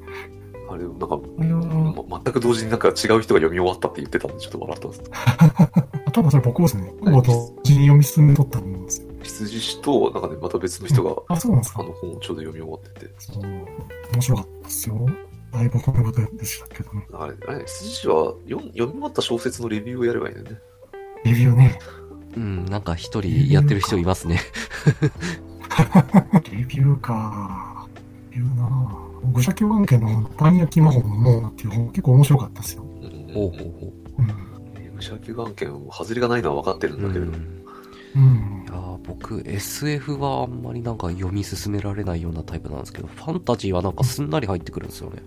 あれ、なんか、あれは、ま全く同時になんか違う人が読み終わったって言ってたんで、ちょっと笑ったんです。あ 多分それ僕ですね。僕と同時に読み進めとったと思うんですよ。羊師と、なんかね、また別の人が、あ、そうなんですか？あの本をちょうど読み終わってて。そう。面白かったですよ。だいぶこのことでしたけどね。あれ、あれ、羊師は読ん読み終わった小説のレビューをやればいいんだよね。レビューね。うん、なんか一人やってる人いますね。レビューか。レビューな愚者級案件のパン焼き魔法のモーナっていう本結構面白かったですよ。うんほうほうほうん。武者級眼鏡も外れがないのは分かってるんう。だけど、うんうんいや。ー僕 SF はあんまりなんか読み進められないようなタイプなんですけどファンタジーはなんかすんなり入ってくるんですよね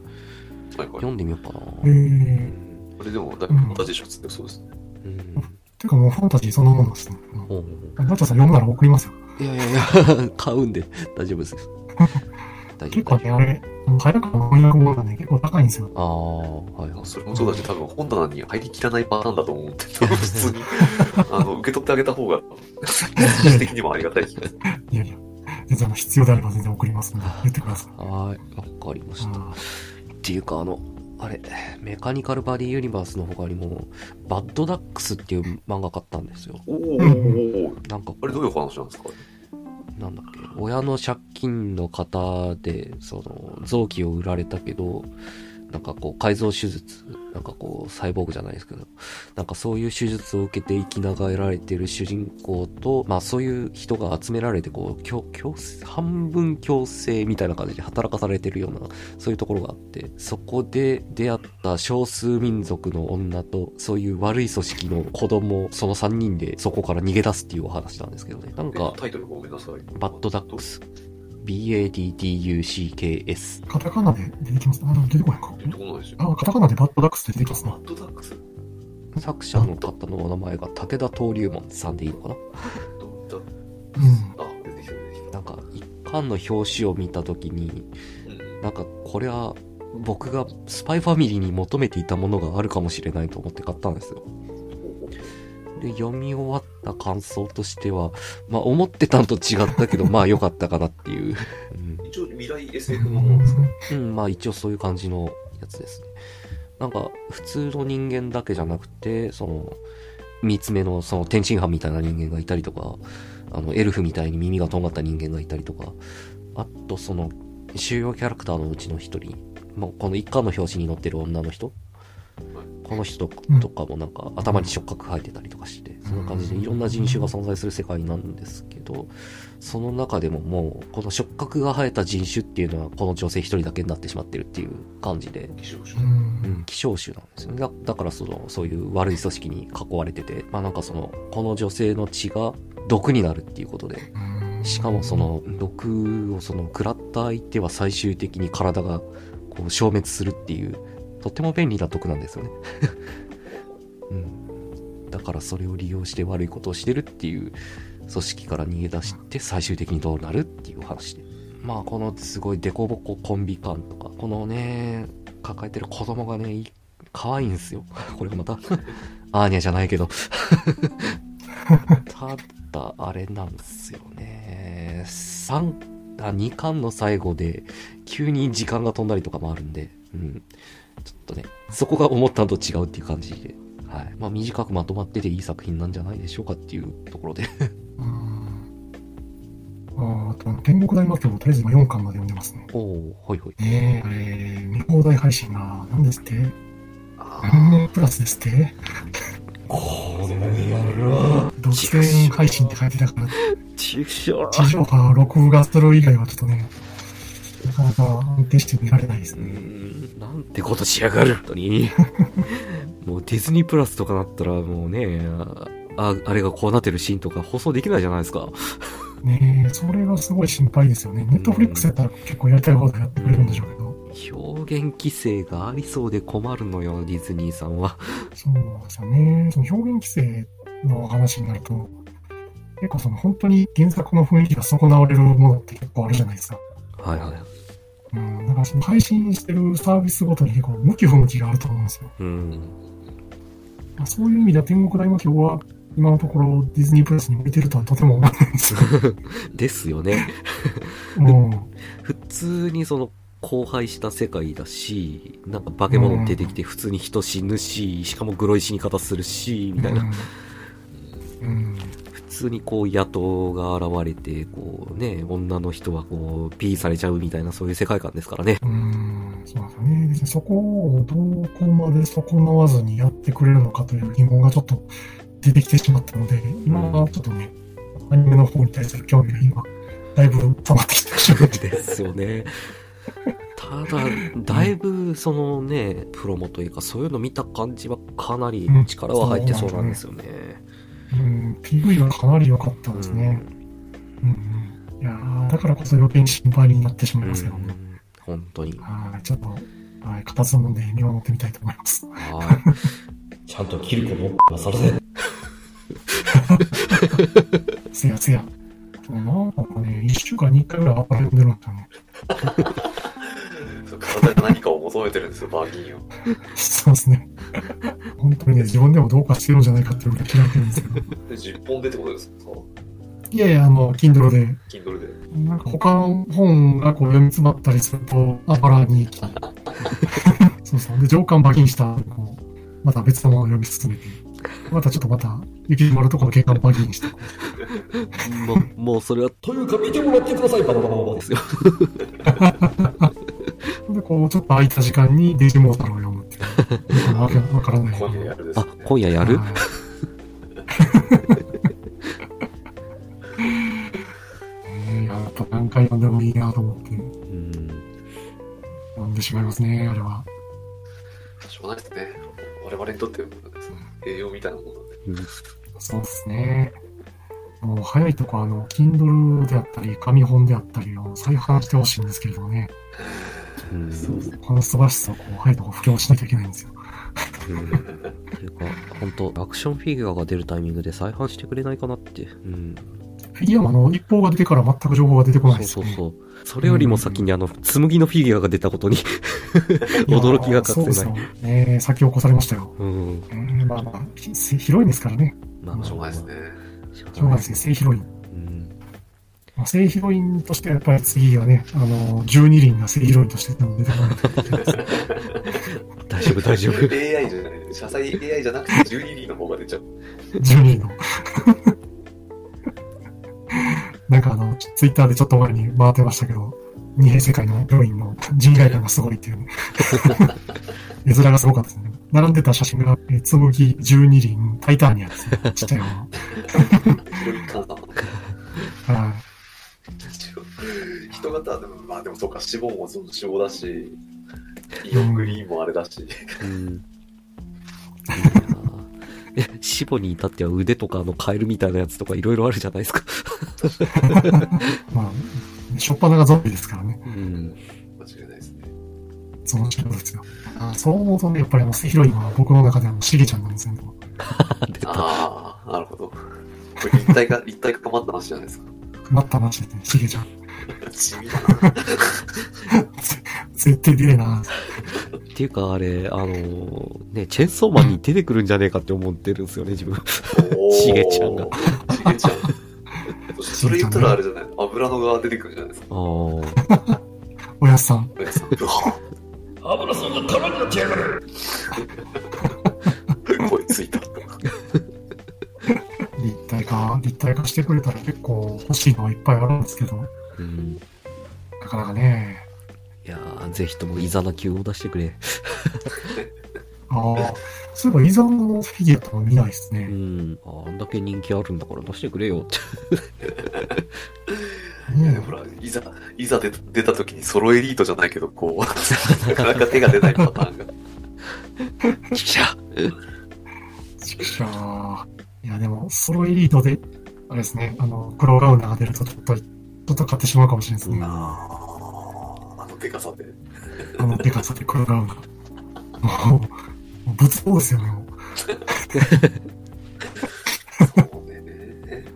はいはい読んでみようかなえー、あれでも、だいぶファンタジー書ってそうですね。うんてかもうファンタジーそのものですね。うんほうほうほガチャさん読むなら送りますよ。いやいやいや、買うんで大丈夫です。大丈夫。結構ね、あれ、早川の翻訳本がね、結構高いん。ですよ。ああ、はいはい。それもそうだし、多分本棚に入りきらないパターンだと思って、普通に、あの、受け取ってあげた方が、技術的にもありがたい気がする。いやいや、全然あの必要であれば全然送りますので、言ってください。はい、わかりました。っていうか、あの、あれ、メカニカルバディユニバースの他にも、バッドダックスっていう漫画買ったん。ですよ。おー、なん。か、あれどういう話なん。ですかなんだっけ、親の借金の方で、その、臓器を売られたけど、なんかこう、改造手術、なんかこう、サイボーグじゃないですけど、なんかそういう手術を受けて生きながられてる主人公と、まあそういう人が集められて、こう、強、強制、半分強制みたいな感じで働かされてるような、そういうところがあって、そこで出会った少数民族の女と、そういう悪い組織の子供、その3人でそこから逃げ出すっていうお話なんですけどね。なんか、タイトルごめんなさい。バッドダックス。BADDUCKS。カタカナで出てきます。あ、でも出てこないか。出てこないですよ。あ、カタカナでバッドダックスって出てきますな。バッドダックス作者の方のお名前が武田登竜門さんでいいのかな？うん。あ、出てきた出てきた。なんか、一巻の表紙を見たときに、うんなんか、これは、僕がスパイファミリーに求めていたものがあるかもしれないと思って買ったんですよ。で、読み終わった感想としては、まあ、思ってたのと違ったけど、まあ、良かったかなっていう。うん一応未来 SF のものですかうん、まあ一応そういう感じのやつですね。なんか、普通の人間だけじゃなくて、その、三つ目のその天津飯みたいな人間がいたりとか、あの、エルフみたいに耳がとんがった人間がいたりとか、あとその、主要キャラクターのうちの一人、もうこの一巻の表紙に載ってる女の人、この人とかもなんか頭に触覚生えてたりとかして、そんな感じでいろんな人種が存在する世界なんですけど、その中でももう、この触覚が生えた人種っていうのはこの女性一人だけになってしまってるっていう感じで、希少種う。うんん、希少種なんですよね。だだからその、そういう悪い組織に囲われてて、まあなんかその、この女性の血が毒になるっていうことで、しかもそ、の、毒をその、食らった相手は最終的に体がこう消滅するっていう、とっても便利な毒なんですよね。うん。だからそれを利用して悪いことをしてるっていう組織から逃げ出して最終的にどうなるっていう話で。まあこのすごいデコボコンビ感とか、このね、抱えてる子供がね、可愛いんですよ。これがまた、アーニャじゃないけど。ただ、あれなんですよね。3、あ、2巻の最後で、急に時間が飛んだりとかもあるんで、うん。ちょっとね、そこが思ったのと違うっていう感じで、はい。まあ短くまとまってていい作品なんじゃないでしょうかっていうところで。うん。ああと、天国大魔教、とりあえず今4巻まで読んでますね。おおほいほい。ねえ、あれ、見放題配信が、何ですって？あ何年プラスですって？この野郎。独占配信って書いてたから、ちくしょ地上波録画する以外はちょっとね、なかなか安定して見られないですね。ん、なんてことしやがる。本当に。もうディズニープラスとかなったらもうね、あ、あれがこうなってるシーンとか放送できないじゃないですか。ねえ、それがすごい心配ですよね。ネットフリックスやったら結構やりたい放題やってくれるんでしょうけど。表現規制がありそうで困るのよ、ディズニーさんは。そうですよね。その表現規制の話になると、結構その本当に原作の雰囲気が損なわれるものって結構あるじゃないですか。はいはい。うん、だからその配信してるサービスごとに結構向き不向きがあると思うんですよ。うん。まあそういう意味では天国大魔教は今のところディズニープラスに向いてるとはとても思わないんですよ。ですよね。うん。普通にその、荒廃した世界だし、なんか化け物出てきて普通に人死ぬし、しかもグロい死に方するし、みたいな。うん。普通にこう野党が現れて、こうね、女の人はこう、ピーされちゃうみたいなそういう世界観ですからね。うん。そうですよね。別にそこをどこまで損なわずにやってくれるのかという疑問がちょっと出てきてしまったので、今はちょっとね、アニメの方に対する興味が今、だいぶ溜まってきてしまって。ですよね。ただ、だいぶ、そのね、プロモというか、そういうの見た感じはかなり力は入ってそうなんですよね。うん、PV はかなり良かったですね。うん、うん。いやーだからこそ余計に心配になってしまいますけどね。うん本当に。はい、ちょっと、はい、片つむんで見守ってみたいと思います。はい。ちゃんと切ることはされ せん。つやつや、なんかね、一週間に一回ぐらい暴れんでるんですよね。体が何かを求めてるんですよ、バーギンを。そうですね。本当にね、自分でもどうかしてるんじゃないかっていうぐらい嫌ってるんですけど。で、10本でってことですか？いやいや、あの、Kindle で、Kindle で。なんか他の本がこう読み詰まったりすると、あばらに行き。そうそう。で、上巻馬金したこうまた別のものを読み進めて、またちょっとまた、雪丸とこの下巻馬金して、もう、もうそれは、というか見てもらってください、ババババババですよ。で、こう、ちょっと空いた時間にデジモータルを読むわけわからない。今夜やるですあね。、今夜やる？えやっぱ何回読んでもいいなと思ってうん。読んでしまいますね、あれは。しょうがないですね。我々にとっては栄養みたいなもので。うんそうですね。もう早いとこ、あの、Kindle であったり、紙本であったりを再販してほしいんですけれどもね、うん。そうですね。この素晴らしさをこう早いとこ布教しなきゃいけないんですよ。うん。ていうか、本当アクションフィギュアが出るタイミングで再販してくれないかなって。うん。フィギュアもあの、一報が出てから全く情報が出てこないですよね。そうそうそう。それよりも先にあの、紬のフィギュアが出たことに驚きが隠せない。そうですよ。ねえ先を越されましたよ。うん。えーまあまあ、ひヒロインですからね。ましょうがないですね。ししょうがないですね、正ヒロイン。うん。まあ、正ヒロインとしてはやっぱり次はね、あの、12輪が正ヒロインとして出てこないといけないですね。大丈夫、大丈夫。AI じゃない。車載 AI じゃなくて12輪の方が出ちゃう。12輪の。なんかあの、ツイッターでちょっと前に回ってましたけど、二平世界のヒロインの人外感がすごいっていうね。絵面がすごかったですね。並んでた写真が、えつむぎ12輪タイターニアですね。ちっちゃい方の。はい。人型でも、まあでもそうか、脂肪もその脂肪だし、イオングリーンもあれだし、うん。いやーえ、シボに至っては腕とかあのカエルみたいなやつとかいろいろあるじゃないですか。まあ、しょっぱながゾンビですからね。うん。間違いないですね。その人ですよ。あそう思うとね、やっぱりあの、ヒロインは僕の中であの、シゲちゃんなんですよね。出た。ああ、なるほど。これ立体化、立体化まった話じゃないですか。待った話でね、シゲちゃん。地味だな。絶対出ねえな。っていうかあれ、あのーね、チェンソーマンに出てくるんじゃねえかって思ってるんですよね、自分。しげちゃんが。しげちゃん。それ言ったらあれじゃない？油のが出てくるじゃないですか。ああ。おやっさん。おやさん。油そんな空になってやがる 声ついた。立体化、立体化してくれたら結構欲しいのはいっぱいあるんですけど、うん。なかなかね。いやー、ぜひともイザナ級を出してくれ。ああ、そういえばイザンのフィギュアとか見ないですうね。ん。ああんだけ人気あるんだから出してくれよって。ねほら、いざ、いざ出た出た時にソロエリートじゃないけど、こう、なかなか手が出ないパターンが。ちくしゃちくしょういや、でも、ソロエリートで、あれですね、あの、黒ガウナーが出るとちょっと、ちょっと買ってしまうかもしれないですね。あのデカさで。あの、でかさで黒ガウナー。もう、もう仏像ですよね、もそ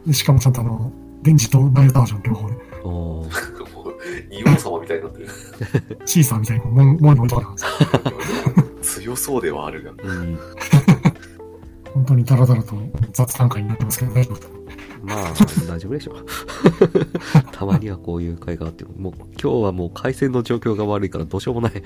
うしかもちゃんとあの、電磁とナイルバージョン両方で、おーもう、仁王様みたいになってる。シーサーみたいにこう、もん、もんに置いとかなんですよ。強そうではあるが。うん。本当にダラダラと雑談会になってますけど、大丈夫ですかまあ、大丈夫でしょう。たまにはこういう会があっても、もう今日はもう回線の状況が悪いからどうしようもない。